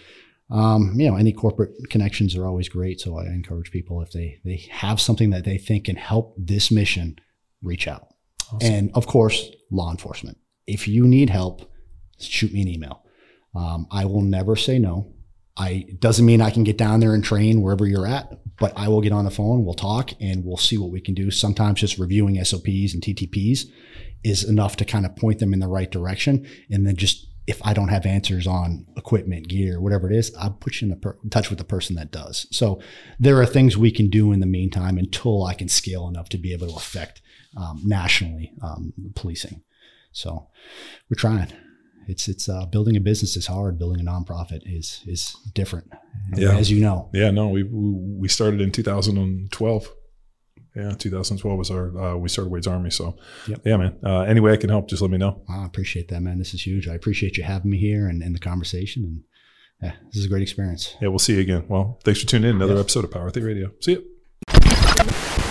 um, you know, any corporate connections are always great. So I encourage people if they they have something that they think can help this mission, reach out. And of course, law enforcement. If you need help, shoot me an email. Um, I will never say no. I doesn't mean I can get down there and train wherever you're at, but I will get on the phone, we'll talk, and we'll see what we can do. Sometimes just reviewing SOPs and TTPs is enough to kind of point them in the right direction. And then just if I don't have answers on equipment, gear, whatever it is, I'll put you in per- touch with the person that does. So there are things we can do in the meantime until I can scale enough to be able to affect um, nationally um, policing. So we're trying. It's it's uh, building a business is hard. Building a nonprofit is is different, Yeah. as you know. Yeah, no, we we started in 2012. Yeah, 2012 was our uh, we started Wade's Army. So, Yep. yeah, man. Uh, any way I can help, just let me know. I appreciate that, man. This is huge. I appreciate you having me here and, and the conversation. And yeah, this is a great experience. Yeah, we'll see you again. Well, thanks for tuning in. Another Yeah. episode of Power Athlete Radio. See you.